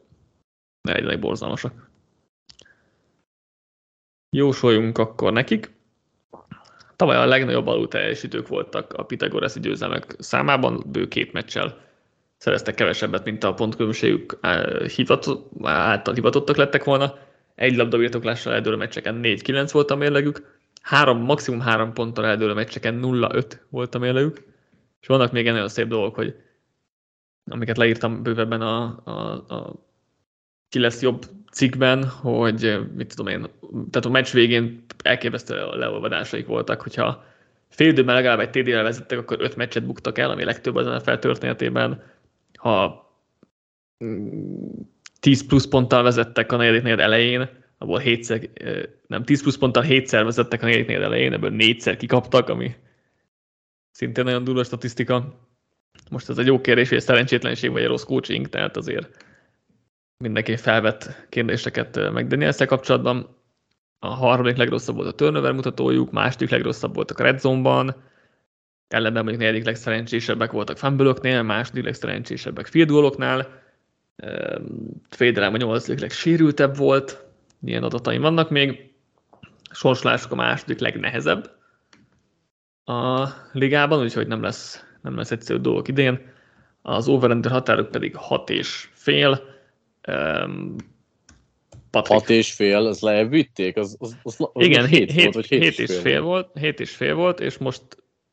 ne legyenek borzalmasak. Jósoljunk akkor nekik. Tavaly a legnagyobb alul teljesítők voltak a Pitagoraszi győzelmek számában, bő két meccsel szereztek kevesebbet, mint a pontkülönbségük által hivatottak lettek volna. Egy labdabirtoklással eldőlő meccseken 4-9 volt a mérlegük, három, maximum három ponttal eldőlő meccseken 0-5 volt a mérlegük, és vannak még ennél szép dolgok, hogy amiket leírtam bővebben a, a, a ki lesz jobb cikkben, hogy mit tudom én, tehát a meccs végén elképesztő leolvadásaik voltak, hogyha fél időben legalább egy TD-re vezettek, akkor öt meccset buktak el, ami legtöbb az NFL történetében. Ha 10 plusz ponttal vezettek a negyediknél elején, abból 7 nem 10 plusz ponttal 7-szer vezettek a negyediknél elején, ebből 4-szer kikaptak, ami szintén nagyon durva statisztika. Most ez egy jó kérdés, hogy ez szerencsétlenség vagy egy rossz coaching, tehát azért mindenki felvett kérdéseket meg daniels kapcsolatban. A harmadik legrosszabb volt a turnover mutatójuk, második legrosszabb voltak a red zone-ban, ellenben mondjuk negyedik legszerencsésebbek voltak fumble második legszerencsésebbek field goaloknál, Fédelem a nyolcadik legsérültebb volt, ilyen adataim vannak még, sorsolásuk a második legnehezebb a ligában, úgyhogy nem lesz, nem lesz egyszerű dolgok idén. Az over határok pedig 6 és fél, Um, Patrik. Hat és fél, az lejjebb vitték? Az, az, az, az Igen, hét, hét, volt, vagy hét, hét és, fél, fél volt. Hét és fél volt, és most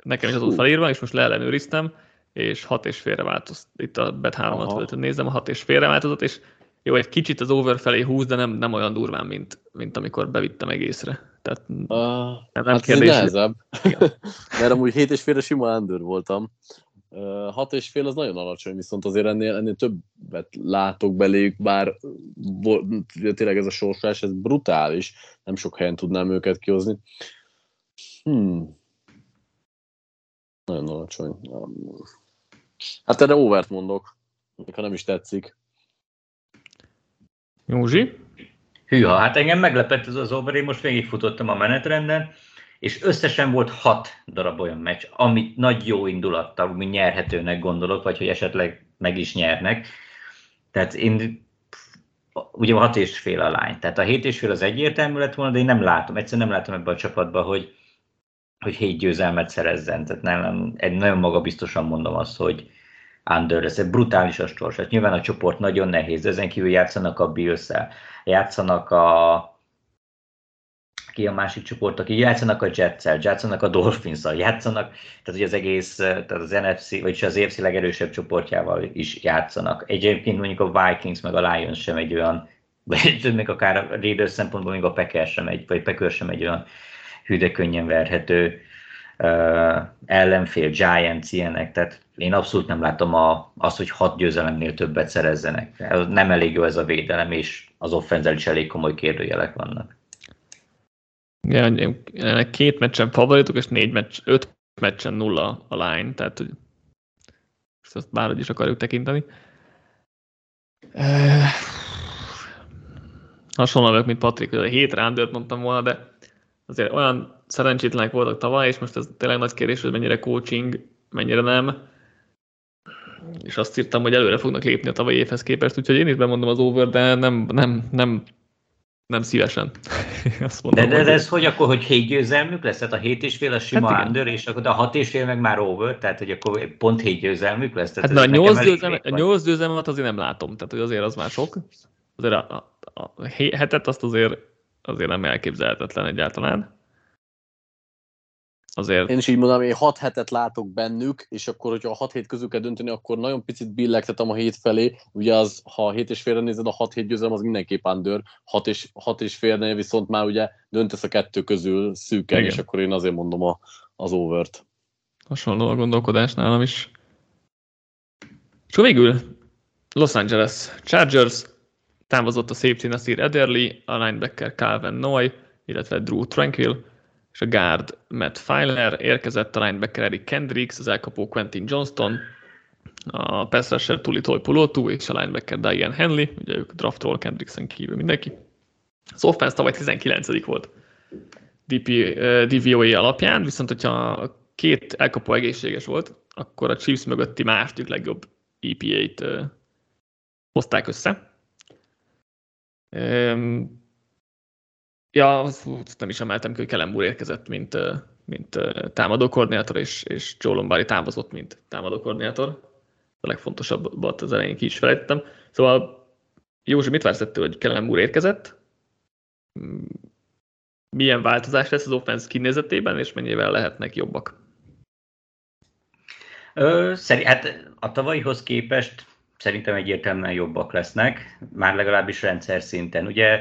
nekem is az volt felírva, és most leellenőriztem, és hat és félre változott. Itt a bet 3 nézem, a hat és félre változott, és jó, egy kicsit az over felé húz, de nem, nem olyan durván, mint, mint amikor bevittem egészre. Tehát uh, nem, hát kérdés. Ez nehezebb. *laughs* Mert amúgy hét és félre sima under voltam. Hat és fél az nagyon alacsony, viszont azért ennél, ennél többet látok beléjük, bár tényleg ez a sorsás, ez brutális, nem sok helyen tudnám őket kihozni. Hmm. Nagyon alacsony. Hát erre overt mondok, ha nem is tetszik. Józsi? Hűha, hát engem meglepett ez az over, én most végigfutottam a menetrenden, és összesen volt hat darab olyan meccs, amit nagy jó indulattal, mi nyerhetőnek gondolok, vagy hogy esetleg meg is nyernek. Tehát én ugye a hat és fél a lány. Tehát a hét és fél az egyértelmű lett volna, de én nem látom, egyszerűen nem látom ebben a csapatban, hogy, hogy hét győzelmet szerezzen. Tehát nem, nem, nagyon magabiztosan mondom azt, hogy under, ez egy brutális a stors. Hát nyilván a csoport nagyon nehéz, de ezen kívül játszanak a bills játszanak a, ki a másik csoport, aki játszanak a Jets-el, játszanak a dolphins játszanak, tehát hogy az egész, tehát az NFC, vagy az EFC legerősebb csoportjával is játszanak. Egyébként mondjuk a Vikings meg a Lions sem egy olyan, vagy *laughs* még akár a Raiders szempontból még a Packers sem egy, vagy Packers sem egy olyan hűde könnyen verhető uh, ellenfél, Giants ilyenek, tehát én abszolút nem látom a, azt, hogy hat győzelemnél többet szerezzenek. Nem elég jó ez a védelem, és az offenzel is elég komoly kérdőjelek vannak. Igen, két meccsen favoritok, és négy meccs, öt meccsen nulla a line, tehát hogy ezt bárhogy is akarjuk tekinteni. Eh, hasonló vagyok, mint Patrik, hogy a hét rándőt mondtam volna, de azért olyan szerencsétlenek voltak tavaly, és most ez tényleg nagy kérdés, hogy mennyire coaching, mennyire nem. És azt írtam, hogy előre fognak lépni a tavalyi évhez képest, úgyhogy én is bemondom az over, de nem, nem, nem nem szívesen. *laughs* Azt mondom, de, de, de ez hogy akkor, hogy hét győzelmük lesz? Tehát a hét és fél a sima hát under, és akkor a hat és fél meg már over, tehát hogy akkor pont hét győzelmük lesz? Tehát hát na, a nyolc, győzelme, a nyolc győzelmet azért nem látom, tehát hogy azért az már sok. Azért a, a, a hetet azt azért, azért nem elképzelhetetlen egyáltalán azért... Én is így mondom, én 6 hetet látok bennük, és akkor, hogyha a 6 hét közül kell dönteni, akkor nagyon picit billegtetem a hét felé. Ugye az, ha a 7 és félre nézed, a 6 hét győzelem az mindenképp under, 6 és, 6 és félre viszont már ugye döntesz a kettő közül szűken, Igen. és akkor én azért mondom a, az overt. Hasonló a gondolkodás nálam is. És végül Los Angeles Chargers távozott a safety Nasir Ederly, a linebacker Calvin Noy, illetve Drew Tranquil, és a guard Matt Filer, érkezett a linebacker Eric Kendricks, az elkapó Quentin Johnston, a pass rusher Tuli Toipulotú és a linebacker Diane Henley, ugye ők draftról Kendricksen kívül mindenki. Az offense tavaly 19 volt DP, uh, DVOA alapján, viszont hogyha két elkapó egészséges volt, akkor a Chiefs mögötti második legjobb EPA-t uh, hozták össze. Ja, fú, nem is emeltem ki, hogy Kelembúr érkezett, mint, mint támadó koordinátor, és, és Joe Lombardi távozott, mint támadó koordinátor. A legfontosabbat az elején ki is felejtettem. Szóval Józsi, mit vársz hogy Kellen Moore érkezett? Milyen változás lesz az offense kinézetében, és mennyivel lehetnek jobbak? Ö, szerint, hát a tavalyihoz képest szerintem egyértelműen jobbak lesznek, már legalábbis rendszer szinten. Ugye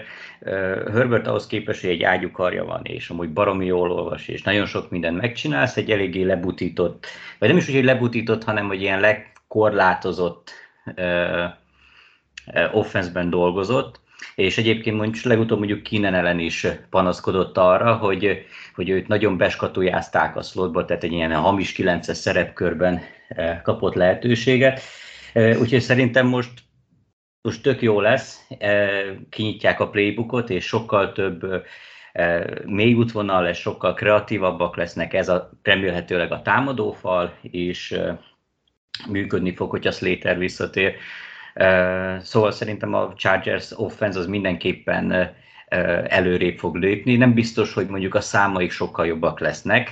Herbert ahhoz képest, hogy egy ágyukarja van, és amúgy baromi jól olvas, és nagyon sok mindent megcsinálsz, egy eléggé lebutított, vagy nem is úgy, hogy lebutított, hanem hogy ilyen legkorlátozott offenszben dolgozott, és egyébként mondjuk legutóbb mondjuk Kinen ellen is panaszkodott arra, hogy, hogy őt nagyon beskatujázták a slotba, tehát egy ilyen hamis 9-es szerepkörben kapott lehetőséget, Úgyhogy szerintem most, most tök jó lesz, kinyitják a playbookot, és sokkal több még útvonal lesz, sokkal kreatívabbak lesznek, ez a remélhetőleg a támadófal, és működni fog, hogyha Slater visszatér. Szóval szerintem a Chargers offense az mindenképpen előrébb fog lépni. Nem biztos, hogy mondjuk a számaik sokkal jobbak lesznek,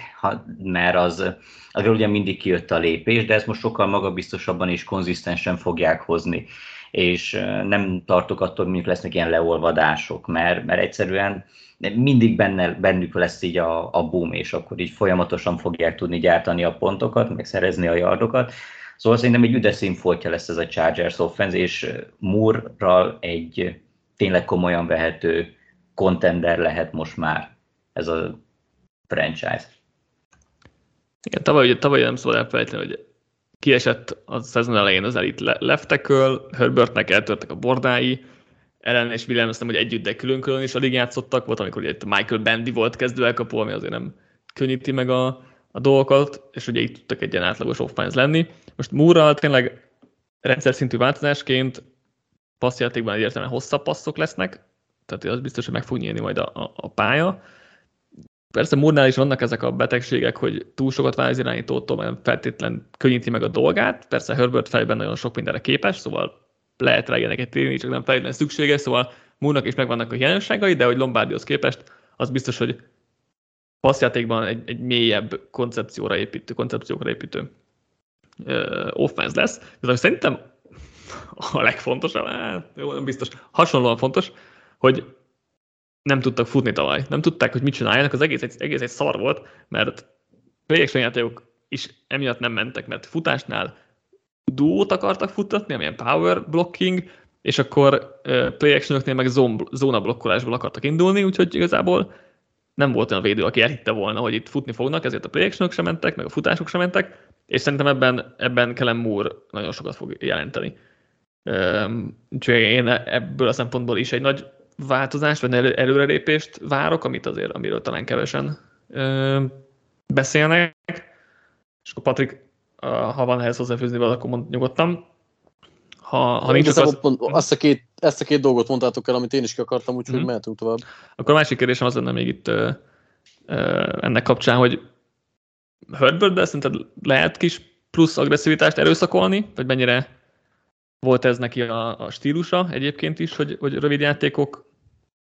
mert az azért ugye mindig kijött a lépés, de ezt most sokkal magabiztosabban és konzisztensen fogják hozni. És nem tartok attól, hogy mondjuk lesznek ilyen leolvadások, mert, mert egyszerűen mindig benne, bennük lesz így a, a boom, és akkor így folyamatosan fogják tudni gyártani a pontokat, meg szerezni a yardokat. Szóval szerintem egy üdes színfoltja lesz ez a Chargers offense, és Moore-ral egy tényleg komolyan vehető contender lehet most már ez a franchise. Igen, tavaly, tavaly nem szabad elfelejteni, hogy kiesett a szezon elején az elit left tackle, Herbertnek eltörtek a bordái, ellen és Williams nem, hogy együtt, de külön-külön is alig játszottak, volt, amikor ugye Michael Bandy volt kezdő elkapó, ami azért nem könnyíti meg a, a dolgokat, és ugye így tudtak egy ilyen átlagos offense lenni. Most Múra tényleg rendszer szintű változásként passzjátékban egyértelműen hosszabb passzok lesznek, tehát az biztos, hogy meg fog nyílni majd a, a, a pálya, Persze Murnál is vannak ezek a betegségek, hogy túl sokat vár az irányítótól, mert feltétlen könnyíti meg a dolgát. Persze Herbert fejben nagyon sok mindenre képes, szóval lehet rá egy térni, csak nem feltétlenül szükséges, szóval Múrnak is megvannak a hiányosságai, de hogy Lombardihoz képest az biztos, hogy passzjátékban egy, egy mélyebb koncepcióra építő, koncepciókra építő uh, offense lesz. De szerintem a legfontosabb, hát, jó, nem biztos, hasonlóan fontos, hogy nem tudtak futni tavaly. Nem tudták, hogy mit csináljanak, az egész egy, egész egy szar volt, mert play játékok is emiatt nem mentek, mert futásnál duót akartak futtatni, amilyen power blocking, és akkor play meg zóna blokkolásból akartak indulni, úgyhogy igazából nem volt olyan védő, aki elhitte volna, hogy itt futni fognak, ezért a play sem mentek, meg a futások sem mentek, és szerintem ebben, ebben Kellen Moore nagyon sokat fog jelenteni. Úgyhogy én ebből a szempontból is egy nagy változást, vagy előrelépést várok, amit azért, amiről talán kevesen ö, beszélnek. És akkor Patrik, ha van ehhez hozzáfűzni valamit, akkor mond nyugodtan. Ha, ha nincs, akkor azt... Pont, azt a két, ezt a két dolgot mondtátok el, amit én is ki akartam, úgyhogy mm-hmm. mehetünk tovább. Akkor a másik kérdésem az lenne még itt ö, ö, ennek kapcsán, hogy Herbertbe szerinted lehet kis plusz agresszivitást erőszakolni, vagy mennyire volt ez neki a, a stílusa egyébként is, hogy, hogy rövid játékok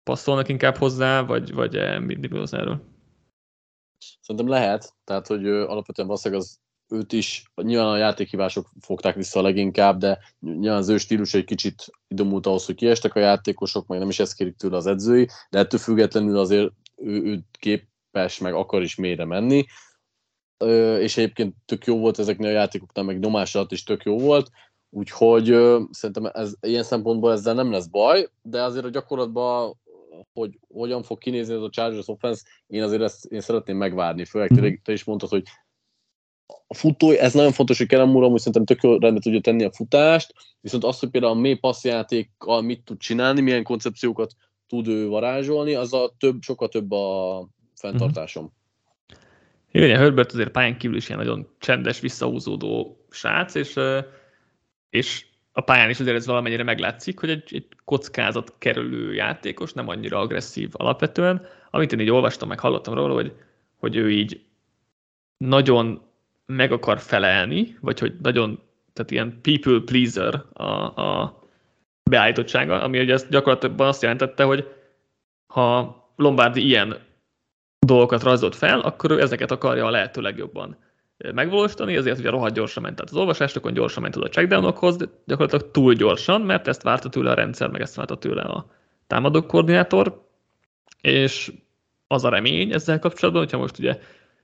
passzolnak inkább hozzá, vagy, vagy eh, mit gondolsz erről? Szerintem lehet, tehát hogy alapvetően valószínűleg az őt is, nyilván a játékhívások fogták vissza a leginkább, de nyilván az ő stílus egy kicsit idomult ahhoz, hogy kiestek a játékosok, meg nem is ezt kérik tőle az edzői, de ettől függetlenül azért ő, ő képes, meg akar is mélyre menni, és egyébként tök jó volt ezeknél a játékoknál, meg nyomás alatt is tök jó volt, úgyhogy szerintem ez, ilyen szempontból ezzel nem lesz baj, de azért a gyakorlatban hogy hogyan fog kinézni ez a Chargers offense, én azért ezt én szeretném megvárni, főleg te, mhm. te is mondtad, hogy a futó, ez nagyon fontos, hogy Kellen Moore hogy szerintem tök rendbe tudja tenni a futást, viszont azt, hogy például a mély passzjátékkal mit tud csinálni, milyen koncepciókat tud ő varázsolni, az a több, sokkal több a fenntartásom. Uh-huh. Igen, a Herbert azért pályán kívül is ilyen nagyon csendes, visszahúzódó srác, és, és a pályán is azért ez valamennyire meglátszik, hogy egy, egy kockázat kerülő játékos, nem annyira agresszív alapvetően. Amit én így olvastam, meg hallottam róla, hogy, hogy ő így nagyon meg akar felelni, vagy hogy nagyon, tehát ilyen people pleaser a, a beállítottsága, ami ugye ezt gyakorlatilag azt jelentette, hogy ha Lombardi ilyen dolgokat rajzolt fel, akkor ő ezeket akarja a lehető legjobban megvalósítani, ezért ugye rohadt gyorsan ment. Át az olvasásokon, gyorsan ment a checkdownokhoz, de gyakorlatilag túl gyorsan, mert ezt várta tőle a rendszer, meg ezt várta tőle a támadó koordinátor, és az a remény ezzel kapcsolatban, hogyha most ugye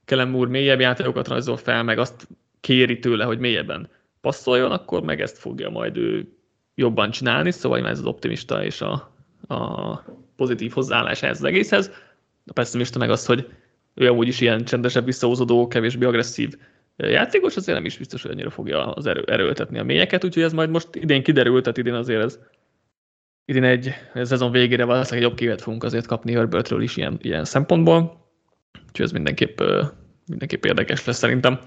Kellen úr mélyebb játékokat rajzol fel, meg azt kéri tőle, hogy mélyebben passzoljon, akkor meg ezt fogja majd ő jobban csinálni, szóval ez az optimista és a, a pozitív hozzáállás ehhez az egészhez. A pessimista meg az, hogy ő amúgy is ilyen csendesebb, visszahúzódó, kevésbé agresszív játékos, azért nem is biztos, hogy annyira fogja az erő, erőltetni a mélyeket, úgyhogy ez majd most idén kiderült, tehát idén azért ez idén egy szezon végére valószínűleg egy jobb kivet fogunk azért kapni Herbertről is ilyen, ilyen szempontból, úgyhogy ez mindenképp, mindenképp érdekes lesz szerintem.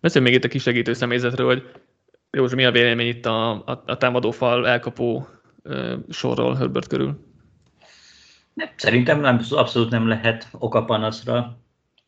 Beszéljünk még itt a kisegítő személyzetről, hogy Józsi, mi a vélemény itt a, a, a támadófal elkapó sorról Herbert körül? Szerintem nem, abszolút nem lehet oka panaszra.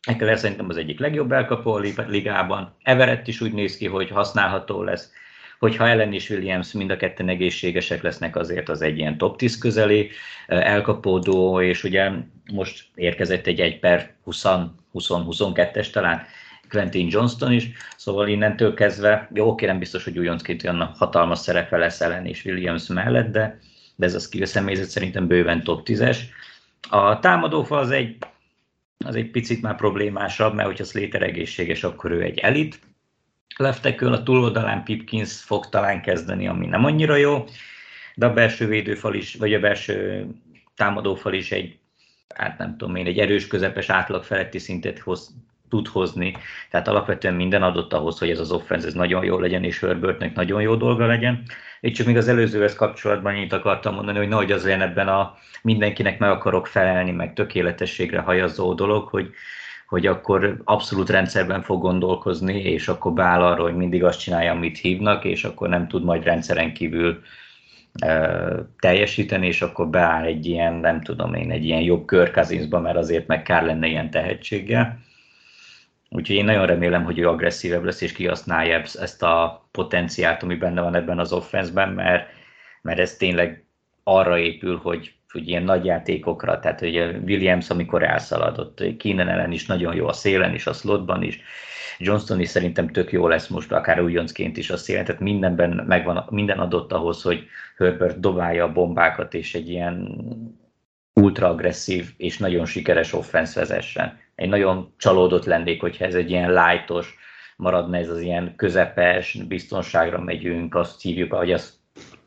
Ekeler szerintem az egyik legjobb elkapó a ligában. Everett is úgy néz ki, hogy használható lesz. Hogyha Ellen és Williams mind a ketten egészségesek lesznek, azért az egy ilyen top 10 közeli elkapódó, és ugye most érkezett egy 1 per 20-22-es talán Quentin Johnston is, szóval innentől kezdve, jó, oké, nem biztos, hogy újoncként olyan hatalmas szerepe lesz Ellen és Williams mellett, de, de ez a skill személyzet szerintem bőven top 10-es. A támadófa az egy, az egy picit már problémásabb, mert hogyha Slater egészséges, akkor ő egy elit. Leftekől a túloldalán Pipkins fog talán kezdeni, ami nem annyira jó, de a belső védőfal is, vagy a belső támadófal is egy, hát nem tudom én, egy erős, közepes átlag feletti szintet hoz, tud hozni. Tehát alapvetően minden adott ahhoz, hogy ez az offense ez nagyon jó legyen, és Herbertnek nagyon jó dolga legyen. Itt csak még az előzőhez kapcsolatban annyit akartam mondani, hogy nehogy az legyen ebben a mindenkinek meg akarok felelni, meg tökéletességre hajazó dolog, hogy, hogy akkor abszolút rendszerben fog gondolkozni, és akkor beáll arra, hogy mindig azt csinálja, amit hívnak, és akkor nem tud majd rendszeren kívül teljesíteni, és akkor beáll egy ilyen, nem tudom én, egy ilyen jobb körkazinszba, mert azért meg kár lenne ilyen tehetséggel. Úgyhogy én nagyon remélem, hogy ő agresszívebb lesz, és kihasználja ezt a potenciált, ami benne van ebben az offenszben, mert, mert ez tényleg arra épül, hogy, hogy ilyen nagy játékokra, tehát hogy Williams, amikor elszaladott, Keenan ellen is nagyon jó a szélen is, a slotban is, Johnston is szerintem tök jó lesz most, akár újoncként is a szélen, tehát mindenben megvan, minden adott ahhoz, hogy Herbert dobálja a bombákat, és egy ilyen ultra agresszív és nagyon sikeres offense vezessen egy nagyon csalódott lennék, hogyha ez egy ilyen lightos, maradna ez az ilyen közepes, biztonságra megyünk, azt hívjuk, hogy azt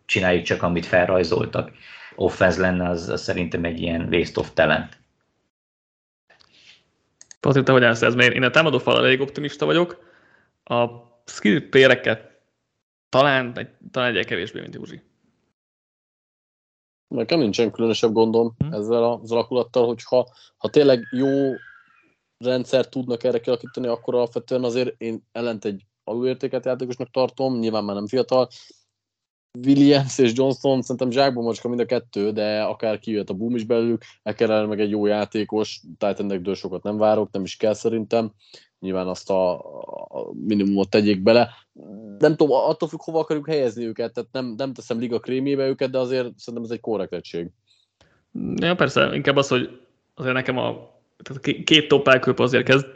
csináljuk csak, amit felrajzoltak. Offense lenne, az, az szerintem egy ilyen waste of talent. Patrik, te hogy állsz ez? Mert én a támadó fal elég optimista vagyok. A skill péreket talán, egy, talán egy kevésbé, mint Józsi. Nekem nincsen különösebb gondom hmm. ezzel az alakulattal, hogyha ha tényleg jó rendszer tudnak erre kialakítani, akkor alapvetően azért én ellent egy alulértéket játékosnak tartom, nyilván már nem fiatal. Williams és Johnson szerintem zsákban macska mind a kettő, de akár kijöhet a boom is belőlük, Ekerel meg egy jó játékos, Titanekdől sokat nem várok, nem is kell szerintem. Nyilván azt a, a minimumot tegyék bele. Nem tudom, attól függ, hova akarjuk helyezni őket, tehát nem, nem teszem liga krémébe őket, de azért szerintem ez egy korrekt egység. Ja, persze, inkább az, hogy azért nekem a tehát két top elköp azért kezd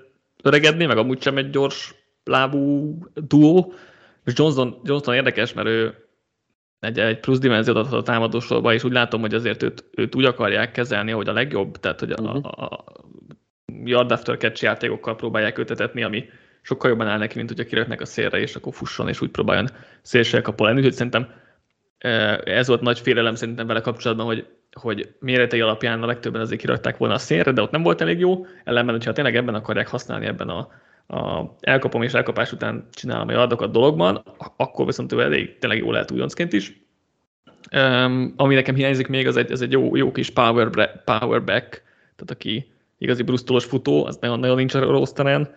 öregedni, meg amúgy sem egy gyors lábú duó, és Johnson, Johnson érdekes, mert ő egy, egy plusz dimenziót adhat a támadósorba, és úgy látom, hogy azért őt, őt úgy akarják kezelni, hogy a legjobb, tehát hogy a, uh-huh. a, a yard after catch játékokkal próbálják őtetetni, ami sokkal jobban áll neki, mint hogyha kiraknak a szélre, és akkor fusson, és úgy próbáljon szélsel kapó lenni. Úgyhogy szerintem ez volt nagy félelem szerintem vele kapcsolatban, hogy hogy méretei alapján a legtöbben azért kirakták volna a szélre, de ott nem volt elég jó, ellenben, hogyha tényleg ebben akarják használni, ebben a, a elkapom és elkapás után csinálom a adokat dologban, akkor viszont ő elég tényleg jó lehet újoncként is. Um, ami nekem hiányzik még, az egy, az egy jó, jó kis power, power back, tehát aki igazi brusztolos futó, az nagyon, nagyon nincs a rosteren.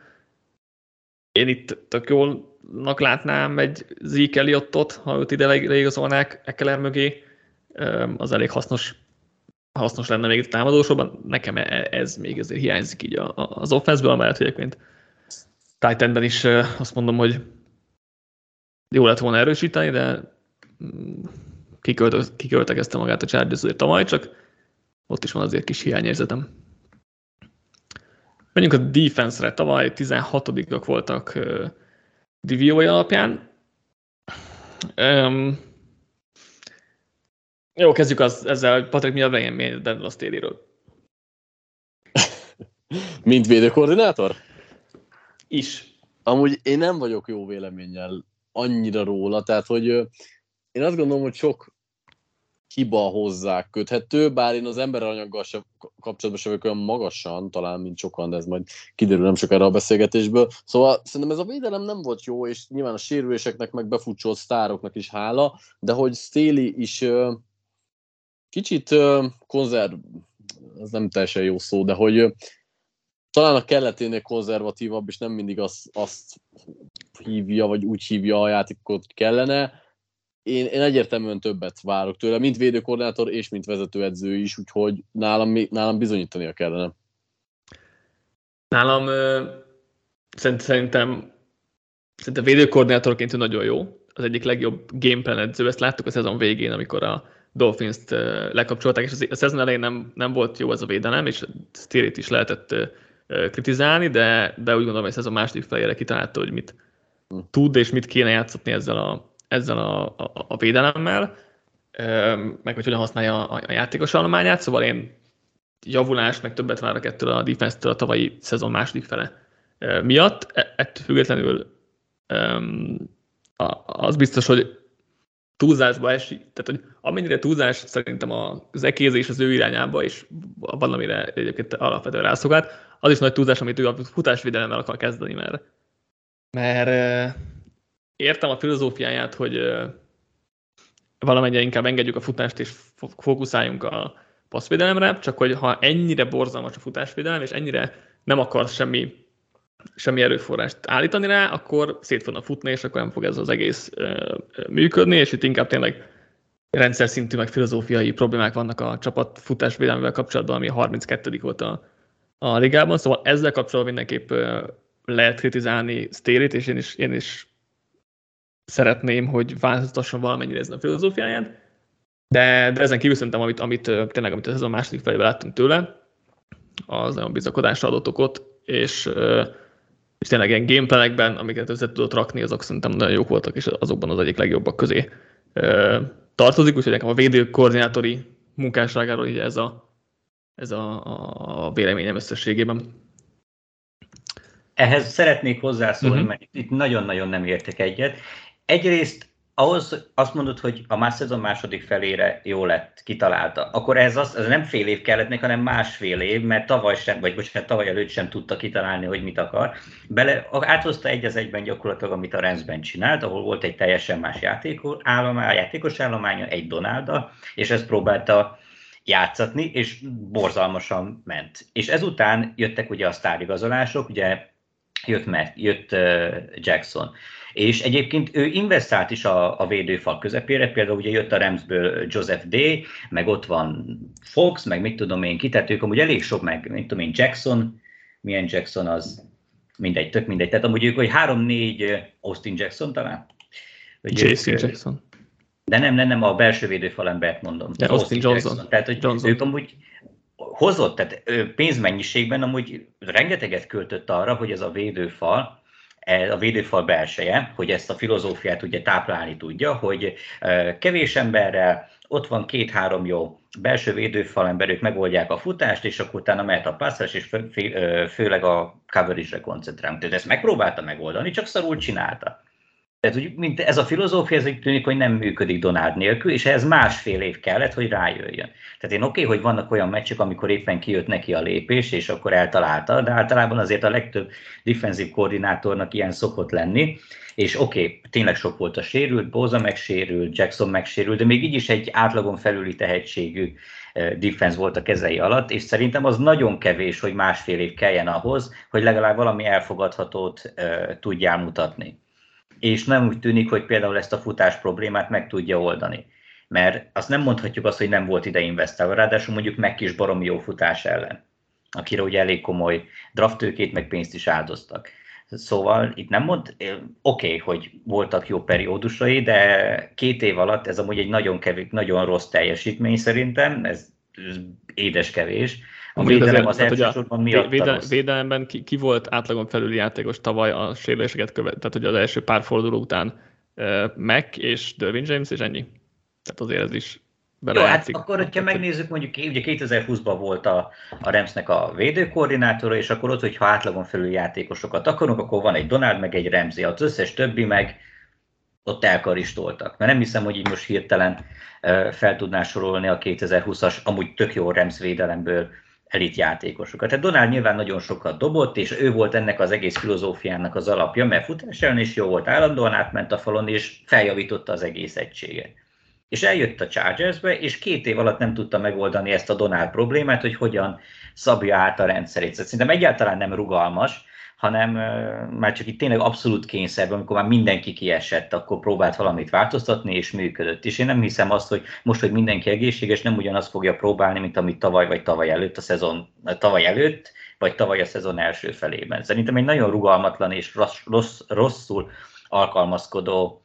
Én itt tök jólnak látnám egy Zeke Elliotot, ha őt ide leigazolnák Ekeler mögé, az elég hasznos hasznos lenne még támadósorban. Nekem e- ez még azért hiányzik így az offenszből, amellett, hogy egyébként Titanben is azt mondom, hogy jó lett volna erősíteni, de mm, kiköltekezte magát a Chargers azért tavaly, csak ott is van azért kis hiányérzetem. Menjünk a defense-re. Tavaly 16-ak voltak DVOA alapján. Um, jó, kezdjük az, ezzel, hogy Patrik, mi a véleményed a Staley-ről? *laughs* Mint védőkoordinátor? Is. Amúgy én nem vagyok jó véleménnyel annyira róla, tehát hogy én azt gondolom, hogy sok hiba hozzá köthető, bár én az emberanyaggal sem, kapcsolatban sem vagyok olyan magasan, talán, mint sokan, de ez majd kiderül nem sokára a beszélgetésből. Szóval szerintem ez a védelem nem volt jó, és nyilván a sérüléseknek, meg befutcsolt sztároknak is hála, de hogy Stéli is uh, kicsit uh, konzerv, ez nem teljesen jó szó, de hogy uh, talán a kelleténél konzervatívabb, és nem mindig azt, azt hívja, vagy úgy hívja a játékot kellene, én, én egyértelműen többet várok tőle, mint védőkoordinátor és mint vezetőedző is, úgyhogy nálam, nálam bizonyítania kellene. Nálam szerintem, szerintem védőkoordinátorként nagyon jó. Az egyik legjobb gameplan edző, ezt láttuk a szezon végén, amikor a Dolphins-t lekapcsolták, és a szezon elején nem, nem volt jó ez a védelem, és Stirit is lehetett kritizálni, de, de úgy gondolom, hogy ez a második felére kitalálta, hogy mit hm. tud és mit kéne játszatni ezzel a, ezzel a, a, a védelemmel, meg hogy hogyan használja a, a játékos állományát, szóval én javulást, meg többet várok ettől a defense-től a tavalyi szezon második fele miatt. E, ettől függetlenül az biztos, hogy túlzásba esik, tehát hogy amennyire túlzás szerintem az ekézés az ő irányába, és van, amire egyébként alapvetően rászokat, az is nagy túlzás, amit ő a futásvédelemmel akar kezdeni, mert, mert értem a filozófiáját, hogy valamennyire inkább engedjük a futást, és fókuszáljunk a passzvédelemre, csak hogy ha ennyire borzalmas a futásvédelem, és ennyire nem akar semmi, semmi erőforrást állítani rá, akkor szét fognak futni, és akkor nem fog ez az egész működni, és itt inkább tényleg rendszer szintű, meg filozófiai problémák vannak a csapat futásvédelmével kapcsolatban, ami a 32. volt a, a ligában, szóval ezzel kapcsolatban mindenképp lehet kritizálni Stélit, és én is, én is szeretném, hogy változtasson valamennyire ezen a filozófiáján, de, de ezen kívül szerintem, amit, amit tényleg amit ez a második felében láttunk tőle, az nagyon bizakodásra adott okot, és, és tényleg ilyen gameplanekben, amiket össze tudott rakni, azok szerintem nagyon jók voltak, és azokban az egyik legjobbak közé tartozik, úgyhogy nekem a védő koordinátori munkásságáról így ez a, ez a, a véleményem összességében. Ehhez szeretnék hozzászólni, uh-huh. mert itt nagyon-nagyon nem értek egyet egyrészt ahhoz azt mondod, hogy a más szezon második felére jó lett, kitalálta. Akkor ez, az, ez nem fél év kellett neki, hanem másfél év, mert tavaly sem, vagy bocsánat, tavaly előtt sem tudta kitalálni, hogy mit akar. Bele, áthozta egy az egyben gyakorlatilag, amit a Rensben csinált, ahol volt egy teljesen más játékos állomány, játékos állománya, egy Donalda, és ezt próbálta játszatni, és borzalmasan ment. És ezután jöttek ugye a sztárigazolások, ugye jött, Matt, jött Jackson. És egyébként ő investált is a, a védőfal közepére, például ugye jött a Ramsből Joseph D, meg ott van Fox, meg mit tudom én ki, tehát ők amúgy elég sok, meg mit tudom én, Jackson, milyen Jackson az, mindegy, tök mindegy. Tehát amúgy ők, hogy három-négy Austin Jackson talán? Vagy Jason ők, Jackson. De nem, nem, nem, a belső védőfalembert mondom. De Austin, Austin Johnson. Jackson. Tehát, hogy Johnson. ők amúgy hozott, tehát pénzmennyiségben amúgy rengeteget költött arra, hogy ez a védőfal a védőfal belseje, hogy ezt a filozófiát ugye táplálni tudja, hogy kevés emberrel, ott van két-három jó belső védőfal ember, ők megoldják a futást, és akkor utána mehet a passzás, és fő, fő, főleg a coverage-re koncentrálunk. Tehát ezt megpróbálta megoldani, csak szarul csinálta. Tehát úgy, mint ez a filozófia, ez úgy tűnik, hogy nem működik Donald nélkül, és ehhez másfél év kellett, hogy rájöjjön. Tehát én oké, okay, hogy vannak olyan meccsek, amikor éppen kijött neki a lépés, és akkor eltalálta, de általában azért a legtöbb defensív koordinátornak ilyen szokott lenni, és oké, okay, tényleg sok volt a sérült, Boza megsérült, Jackson megsérült, de még így is egy átlagon felüli tehetségű eh, defense volt a kezei alatt, és szerintem az nagyon kevés, hogy másfél év kelljen ahhoz, hogy legalább valami elfogadhatót uh, tudjál mutatni és nem úgy tűnik, hogy például ezt a futás problémát meg tudja oldani. Mert azt nem mondhatjuk azt, hogy nem volt ide investálva, ráadásul mondjuk meg kis baromi jó futás ellen, akire ugye elég komoly drafttőkét meg pénzt is áldoztak. Szóval itt nem mond, oké, okay, hogy voltak jó periódusai, de két év alatt ez amúgy egy nagyon, kevés, nagyon rossz teljesítmény szerintem, ez, ez édes kevés, A védelem az elsősorban miatt véde, Védelemben ki, ki, volt átlagon felüli játékos tavaly a sérüléseket követ, tehát hogy az első pár forduló után uh, Mac és Dervin James, és ennyi. Tehát azért ez is jó, hát akkor, hogyha megnézzük, mondjuk ugye 2020-ban volt a, a Remsnek a védőkoordinátora, és akkor ott, hogyha átlagon felül játékosokat akarunk, akkor van egy Donald, meg egy Remzi, az összes többi meg ott elkaristoltak. Mert nem hiszem, hogy így most hirtelen fel tudná sorolni a 2020-as, amúgy tök jó Rems védelemből elit játékosokat. Tehát Donald nyilván nagyon sokat dobott, és ő volt ennek az egész filozófiának az alapja, mert futás ellen is jó volt, állandóan átment a falon, és feljavította az egész egységet. És eljött a Chargersbe, és két év alatt nem tudta megoldani ezt a Donald problémát, hogy hogyan szabja át a rendszerét. Szóval szerintem egyáltalán nem rugalmas, hanem már csak itt tényleg abszolút kényszerben, amikor már mindenki kiesett, akkor próbált valamit változtatni, és működött. És én nem hiszem azt, hogy most, hogy mindenki egészséges, nem ugyanazt fogja próbálni, mint amit tavaly vagy tavaly előtt a szezon, tavaly előtt, vagy tavaly a szezon első felében. Szerintem egy nagyon rugalmatlan és rossz, rossz, rosszul alkalmazkodó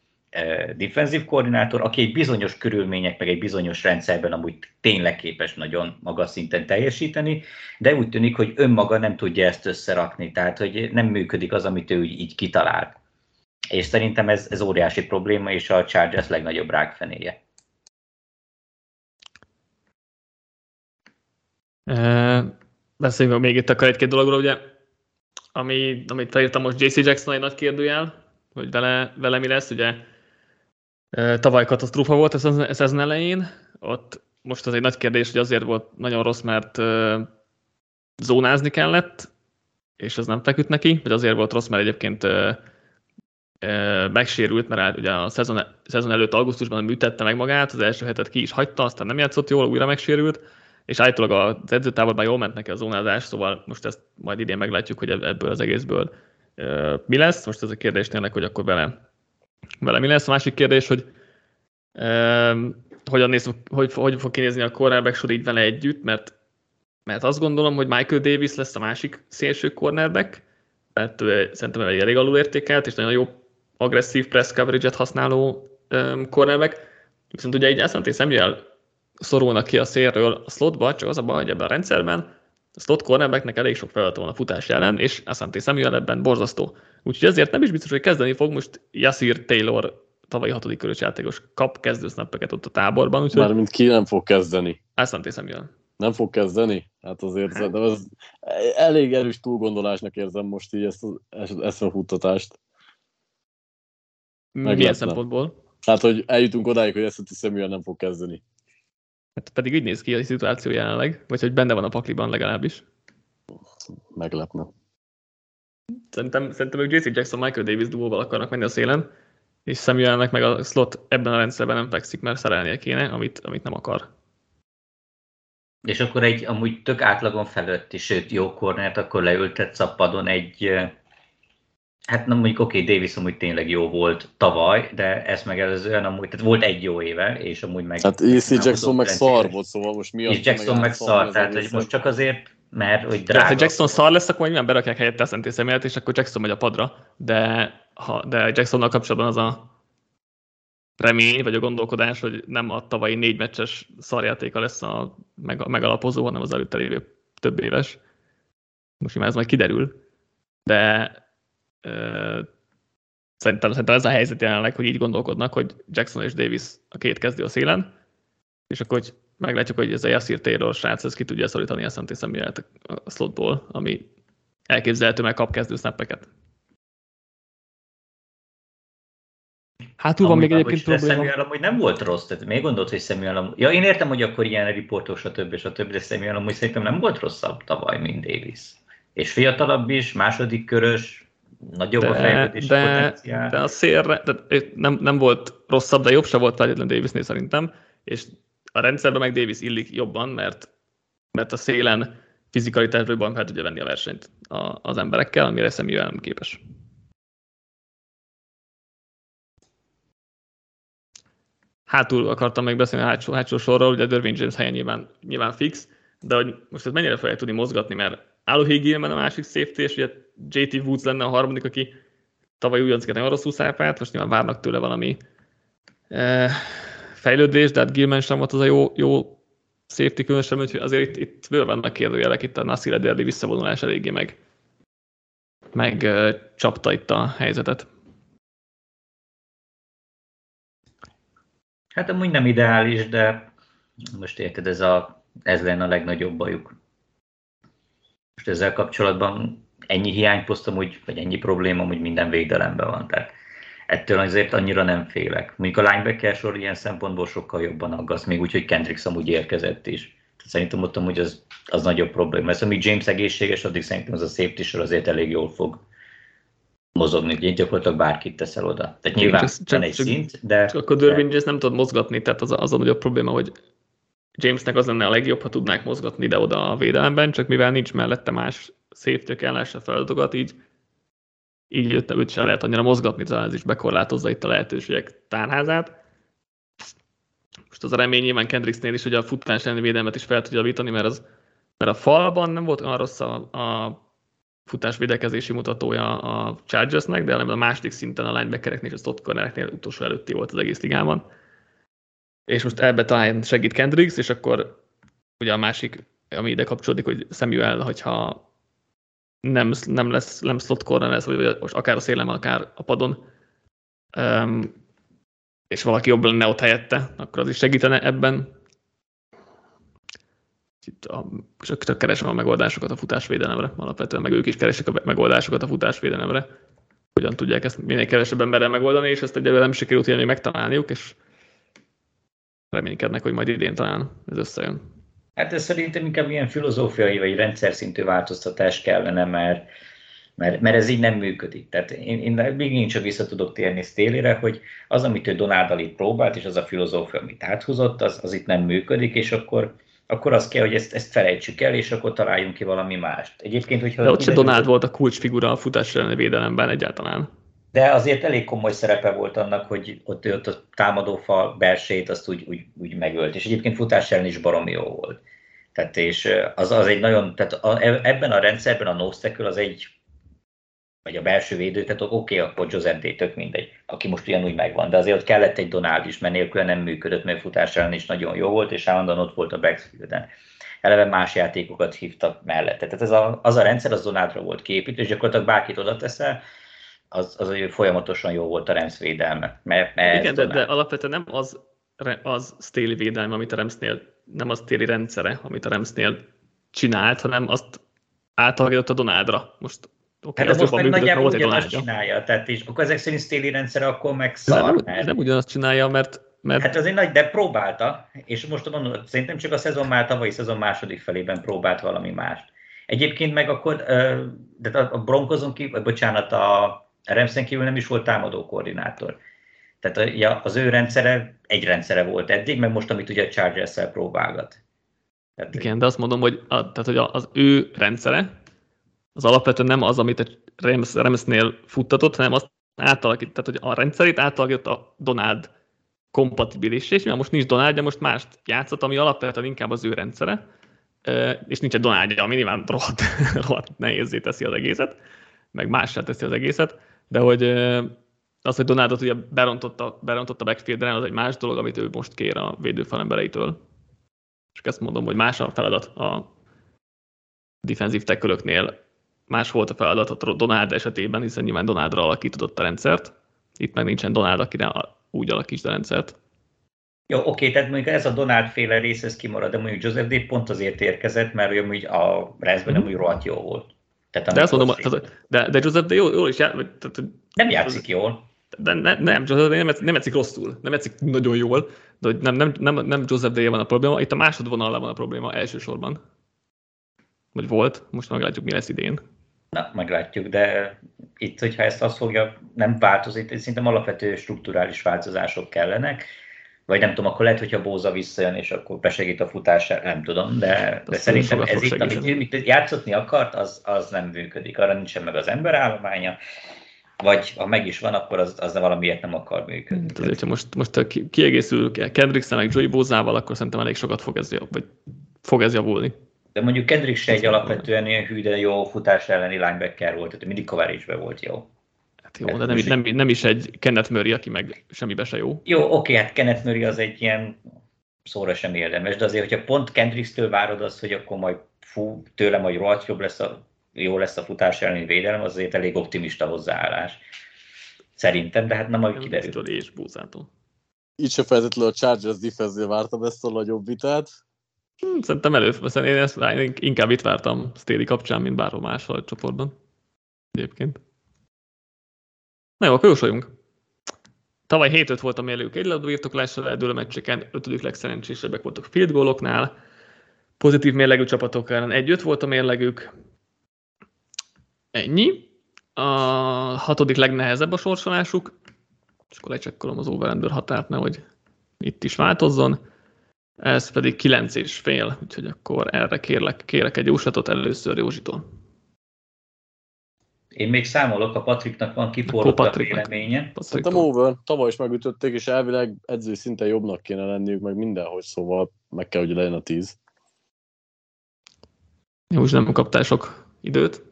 defensív koordinátor, aki egy bizonyos körülmények, meg egy bizonyos rendszerben amúgy tényleg képes nagyon magas szinten teljesíteni, de úgy tűnik, hogy önmaga nem tudja ezt összerakni, tehát hogy nem működik az, amit ő így kitalált. És szerintem ez, ez óriási probléma, és a Chargers legnagyobb rákfenéje. E, beszéljünk még itt akar egy-két dologról, ugye, ami, amit felírtam most JC Jackson egy nagy kérdőjel, hogy vele, vele mi lesz, ugye Tavaly katasztrófa volt ez a szezon elején, ott most az egy nagy kérdés, hogy azért volt nagyon rossz, mert zónázni kellett, és ez nem feküdt neki, vagy azért volt rossz, mert egyébként megsérült, mert ugye a szezon, szezon előtt augusztusban műtette meg magát, az első hetet ki is hagyta, aztán nem játszott jól, újra megsérült, és állítólag az edzőtáborban jól ment neki a zónázás, szóval most ezt majd idén meglátjuk, hogy ebből az egészből mi lesz. Most ez a kérdés tényleg, hogy akkor vele vele mi lesz. A másik kérdés, hogy um, hogyan néz, hogy, hogy fog kinézni a cornerback sor így vele együtt, mert, mert azt gondolom, hogy Michael Davis lesz a másik szélső cornerback, mert ő szerintem egy elég alulértékelt, és nagyon jó agresszív press coverage-et használó um, cornerback. Viszont ugye egy Asante Samuel szorulnak ki a szélről a slotba, csak az a baj, hogy ebben a rendszerben slot cornerbacknek elég sok feladat van a futás ellen, és Asante Samuel ebben borzasztó. Úgyhogy ezért nem is biztos, hogy kezdeni fog most Yasir Taylor tavalyi hatodik körös játékos kap kezdősnappeket ott a táborban. Úgyhogy... Mármint ki nem fog kezdeni. Asante Samuel. Nem fog kezdeni? Hát azért hát. de ez elég erős túlgondolásnak érzem most így ezt, a, ezt a futtatást. Milyen szempontból? Hát, hogy eljutunk odáig, hogy ezt a Samuel nem fog kezdeni. Hát pedig így néz ki a szituáció jelenleg, vagy hogy benne van a pakliban legalábbis. Meglepne. Szerintem, szerintem ők JC Jackson, Michael Davis duóval akarnak menni a szélen, és Samuelnek meg a slot ebben a rendszerben nem fekszik, mert szerelnie kéne, amit, amit nem akar. És akkor egy amúgy tök átlagon felőtti, sőt jó kornert, akkor leültet szappadon egy Hát nem mondjuk oké, okay, Davis amúgy tényleg jó volt tavaly, de ezt megelőzően amúgy, tehát volt egy jó éve, és amúgy meg... Hát E.C. Jackson meg szar volt, szóval most mi És Jackson meg szar, tehát hogy most csak azért, mert hogy drága. Ha Jackson szar lesz, akkor nyilván berakják helyette a szenté személyet, és akkor Jackson megy a padra, de, ha, de Jacksonnal kapcsolatban az a remény, vagy a gondolkodás, hogy nem a tavalyi négy meccses szarjátéka lesz a megalapozó, hanem az előtte lévő több éves. Most már ez majd kiderül. De Szerintem, szerintem ez a helyzet jelenleg, hogy így gondolkodnak, hogy Jackson és Davis a két kezdő a szélen, és akkor hogy meglátjuk, hogy ez a Yassir Taylor srác, ez ki tudja szorítani a Santé Samuel a slotból, ami elképzelhető, meg kap kezdő snappeket. Hátul van még egyébként probléma. Samuel amúgy nem volt rossz, tehát még gondolt, hogy Samuel amúgy... Ja, én értem, hogy akkor ilyen riportos, a több és a több, de Samuel amúgy szerintem nem volt rosszabb tavaly, mint Davis. És fiatalabb is, második körös, nagyobb de, a fejlődési de, potenciál. De a szélre, de nem, nem volt rosszabb, de jobb se volt feltétlenül Davisnél szerintem, és a rendszerben meg Davis illik jobban, mert, mert a szélen fizikai tervőben fel tudja venni a versenyt a, az emberekkel, amire Samuel nem képes. Hátul akartam még beszélni a hátsó, hátsó sorról, ugye Dervin James helyen nyilván, nyilván fix, de hogy most ez mennyire fogja tudni mozgatni, mert Alohi Gilman a másik safety, és ugye JT Woods lenne a harmadik, aki tavaly újoncként nagyon rosszul szerepelt, most nyilván várnak tőle valami e, fejlődés, de hát Gilman sem volt az a jó, jó safety különösen, úgyhogy azért itt, itt bőven vannak kérdőjelek, itt a Nasir Ederli visszavonulás eléggé meg, meg uh, csapta itt a helyzetet. Hát amúgy nem ideális, de most érted, ez, a, ez lenne a legnagyobb bajuk. Most ezzel kapcsolatban ennyi hiányposztom, úgy, vagy ennyi probléma, hogy minden védelemben van. Tehát ettől azért annyira nem félek. Mondjuk a linebacker sor ilyen szempontból sokkal jobban aggaszt, még úgy, hogy Kendricks amúgy érkezett is. Tehát szerintem ott amúgy az, az nagyobb probléma. Ez amíg James egészséges, addig szerintem az a safety sor azért elég jól fog mozogni, hogy gyakorlatilag bárkit teszel oda. Tehát nyilván csak, csak, egy csak, szint, de... Csak akkor Derwin de... nem tudod mozgatni, tehát az a, az a nagyobb probléma, hogy Jamesnek az lenne a legjobb, ha tudnák mozgatni ide-oda a védelemben, csak mivel nincs mellette más safety ellenső feladatokat, így így jöttem, őt sem lehet annyira mozgatni, talán ez is bekorlátozza itt a lehetőségek tárházát. Most az a remény nyilván Kendricksnél is, hogy a futás elleni védelmet is fel tudja javítani, mert, az, mert a falban nem volt olyan rossz a, a futás védekezési mutatója a Chargersnek, de a második szinten a linebackereknél és a slot cornereknél utolsó előtti volt az egész ligában. És most ebbe talán segít Kendricks, és akkor ugye a másik, ami ide kapcsolódik, hogy Samuel, hogyha nem, nem lesz, nem slot corner lesz, vagy most akár a szélem, akár a padon, um, és valaki jobb lenne ott helyette, akkor az is segítene ebben. Itt a, csak keresem a megoldásokat a futásvédelemre, alapvetően meg ők is keresik a megoldásokat a futásvédelemre. Hogyan tudják ezt minél kevesebb emberrel megoldani, és ezt egyelőre nem sikerült ilyen megtalálniuk, és reménykednek, hogy majd idén talán ez összejön. Hát ez szerintem inkább ilyen filozófiai vagy rendszer szintű változtatás kellene, mert, mert, mert ez így nem működik. Tehát én, én még csak vissza tudok térni Stélére, hogy az, amit ő Donaldal itt próbált, és az a filozófia, amit áthúzott, az, az itt nem működik, és akkor, akkor az kell, hogy ezt, ezt felejtsük el, és akkor találjunk ki valami mást. Egyébként, hogyha... De ott se Donald volt a kulcsfigura a futás elleni védelemben egyáltalán. De azért elég komoly szerepe volt annak, hogy ott, ott a támadófal belsejét azt úgy, úgy, úgy megölt. És egyébként futás ellen is baromi jó volt. Tehát és az, az egy nagyon, tehát a, e, ebben a rendszerben a no az egy, vagy a belső védő, tehát oké, okay, akkor Joseph tök mindegy, aki most ugyanúgy megvan, de azért ott kellett egy Donald is, mert nélkül nem működött, mert futás ellen is nagyon jó volt, és állandóan ott volt a backfielden. Eleve más játékokat hívtak mellette. Tehát ez a, az a rendszer az Donaldra volt képítve, és gyakorlatilag bárkit oda teszel, az, az hogy folyamatosan jó volt a Rams védelme. Mert, mert Igen, de, de, alapvetően nem az, az Staley védelme, amit a Ramsnél, nem az Staley rendszere, amit a Ramsnél csinált, hanem azt átalakított a Donádra. Most Okay, hát de most meg nagyjából ugyanazt csinálja, tehát és akkor ezek szerint Staley rendszere akkor meg szar. Nem, nem ugyanazt csinálja, mert, mert... Hát azért nagy, de próbálta, és most mondom, szerintem csak a szezon már tavalyi szezon második felében próbált valami mást. Egyébként meg akkor, de a Bronkozon kívül, bocsánat, a Remszen kívül nem is volt támadó koordinátor. Tehát ja, az ő rendszere egy rendszere volt eddig, meg most, amit ugye a Chargers-szel próbálgat. Tehát, Igen, de azt mondom, hogy, a, tehát, hogy az ő rendszere az alapvetően nem az, amit a Rams, Ramsnél futtatott, hanem azt átalakít, tehát hogy a rendszerét átalakított a Donald kompatibilis, és mivel most nincs Donald, de most mást játszott, ami alapvetően inkább az ő rendszere, és nincs egy Donaldja, ami nyilván rohadt, *laughs* rohadt nehézé teszi az egészet, meg mássá teszi az egészet, de hogy az, hogy Donaldot ugye berontotta, berontotta backfieldre, az egy más dolog, amit ő most kér a védőfalembereitől. És ezt mondom, hogy más a feladat a defensív tekölöknél. Más volt a feladat a Donald esetében, hiszen nyilván Donaldra alakított a rendszert. Itt meg nincsen Donald, akire úgy alakítsd a rendszert. Jó, oké, tehát mondjuk ez a Donald féle rész, ez kimarad, de mondjuk Joseph D. pont azért érkezett, mert ő amúgy a részben nem úgy rohadt jó volt. Tehát, de azt mondom, de, de Joseph de jól, jól is. Tehát, nem játszik jól. De ne, nem, Joseph de nem, nem játszik rosszul, nem játszik nagyon jól, de nem, nem, nem, nem Joseph de van a probléma, itt a másodvonalra van a probléma elsősorban. Vagy volt, most meglátjuk, mi lesz idén. Na, meglátjuk, de itt, hogyha ezt azt fogja, nem változik, szerintem alapvető strukturális változások kellenek vagy nem tudom, akkor lehet, hogyha Bóza visszajön, és akkor besegít a futásra, nem tudom, de, de szerintem ez itt, amit, amit játszotni akart, az, az nem működik, arra nincsen meg az emberállománya, vagy ha meg is van, akkor az, az valamiért nem akar működni. Tehát, ha most, most kiegészül kendricks meg Joey Bózával, akkor szerintem elég sokat fog ez, vagy fog ez javulni. De mondjuk Kendrick se egy alapvetően ilyen hű, de jó futás elleni linebacker volt, tehát mindig coverage volt jó. Hát jó, de nem, nem, nem, is egy Kenneth Murray, aki meg semmibe se jó. Jó, oké, hát Kenneth Murray az egy ilyen szóra sem érdemes, de azért, hogyha pont Kendricks-től várod azt, hogy akkor majd fú, tőle majd rohadt jobb lesz a, jó lesz a futás elleni védelem, az azért elég optimista hozzáállás. Szerintem, de hát nem majd kiderül. és búzától. Így se feltétlenül a Chargers defense vártam ezt a nagyobb vitát. Hmm, szerintem előbb, én ezt inkább itt vártam Stéli kapcsán, mint bárhol máshol a csoportban. Egyébként. Na jó, akkor jósoljunk. Tavaly 7-5 volt a mérlők egy labda birtoklással eldől a meccseken, ötödik legszerencsésebbek voltak field goaloknál, pozitív mérlegű csapatok ellen 1-5 volt a mérlegük. Ennyi. A hatodik legnehezebb a sorsolásuk, és akkor lecsekkolom az over határt, nehogy itt is változzon. Ez pedig 9 és fél, úgyhogy akkor erre kérlek, kérek egy jóslatot először Józsitól. Én még számolok, a Patriknak van kiforrott a véleménye. Szerintem over, tavaly is megütötték, és elvileg edző szinten jobbnak kéne lenniük, meg mindenhogy, szóval meg kell, hogy legyen a tíz. Jó, és nem kaptál sok időt.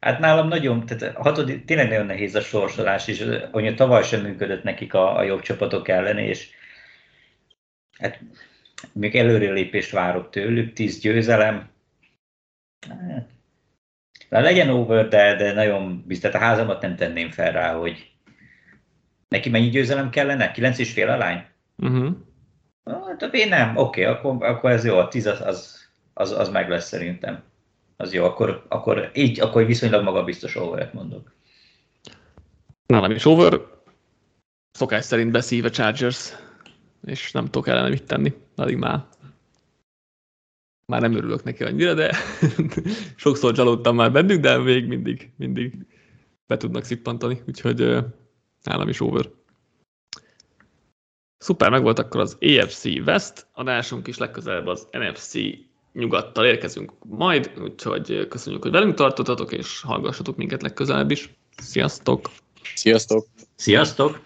Hát nálam nagyon, tehát a hatodik, tényleg nagyon nehéz a sorsolás, és hogy tavaly sem működött nekik a, a jobb csapatok ellen, és hát még előrelépést várok tőlük, tíz győzelem. De legyen over, de, de nagyon biztos, a házamat nem tenném fel rá, hogy neki mennyi győzelem kellene? Kilenc és fél alány? Uh-huh. Hát én nem, oké, okay, akkor, akkor ez jó, a tíz az, az, az, az meg lesz szerintem. Az jó, akkor, akkor így, akkor viszonylag magabiztos overet mondok. Nálam is over. Szokás szerint beszív a Chargers, és nem tudok ellene mit tenni, addig már már nem örülök neki annyira, de *laughs* sokszor csalódtam már bennük, de még mindig, mindig be tudnak szippantani, úgyhogy nálam is over. Szuper, meg volt akkor az AFC West adásunk is, legközelebb az NFC nyugattal érkezünk majd, úgyhogy köszönjük, hogy velünk tartottatok, és hallgassatok minket legközelebb is. Sziasztok! Sziasztok! Sziasztok!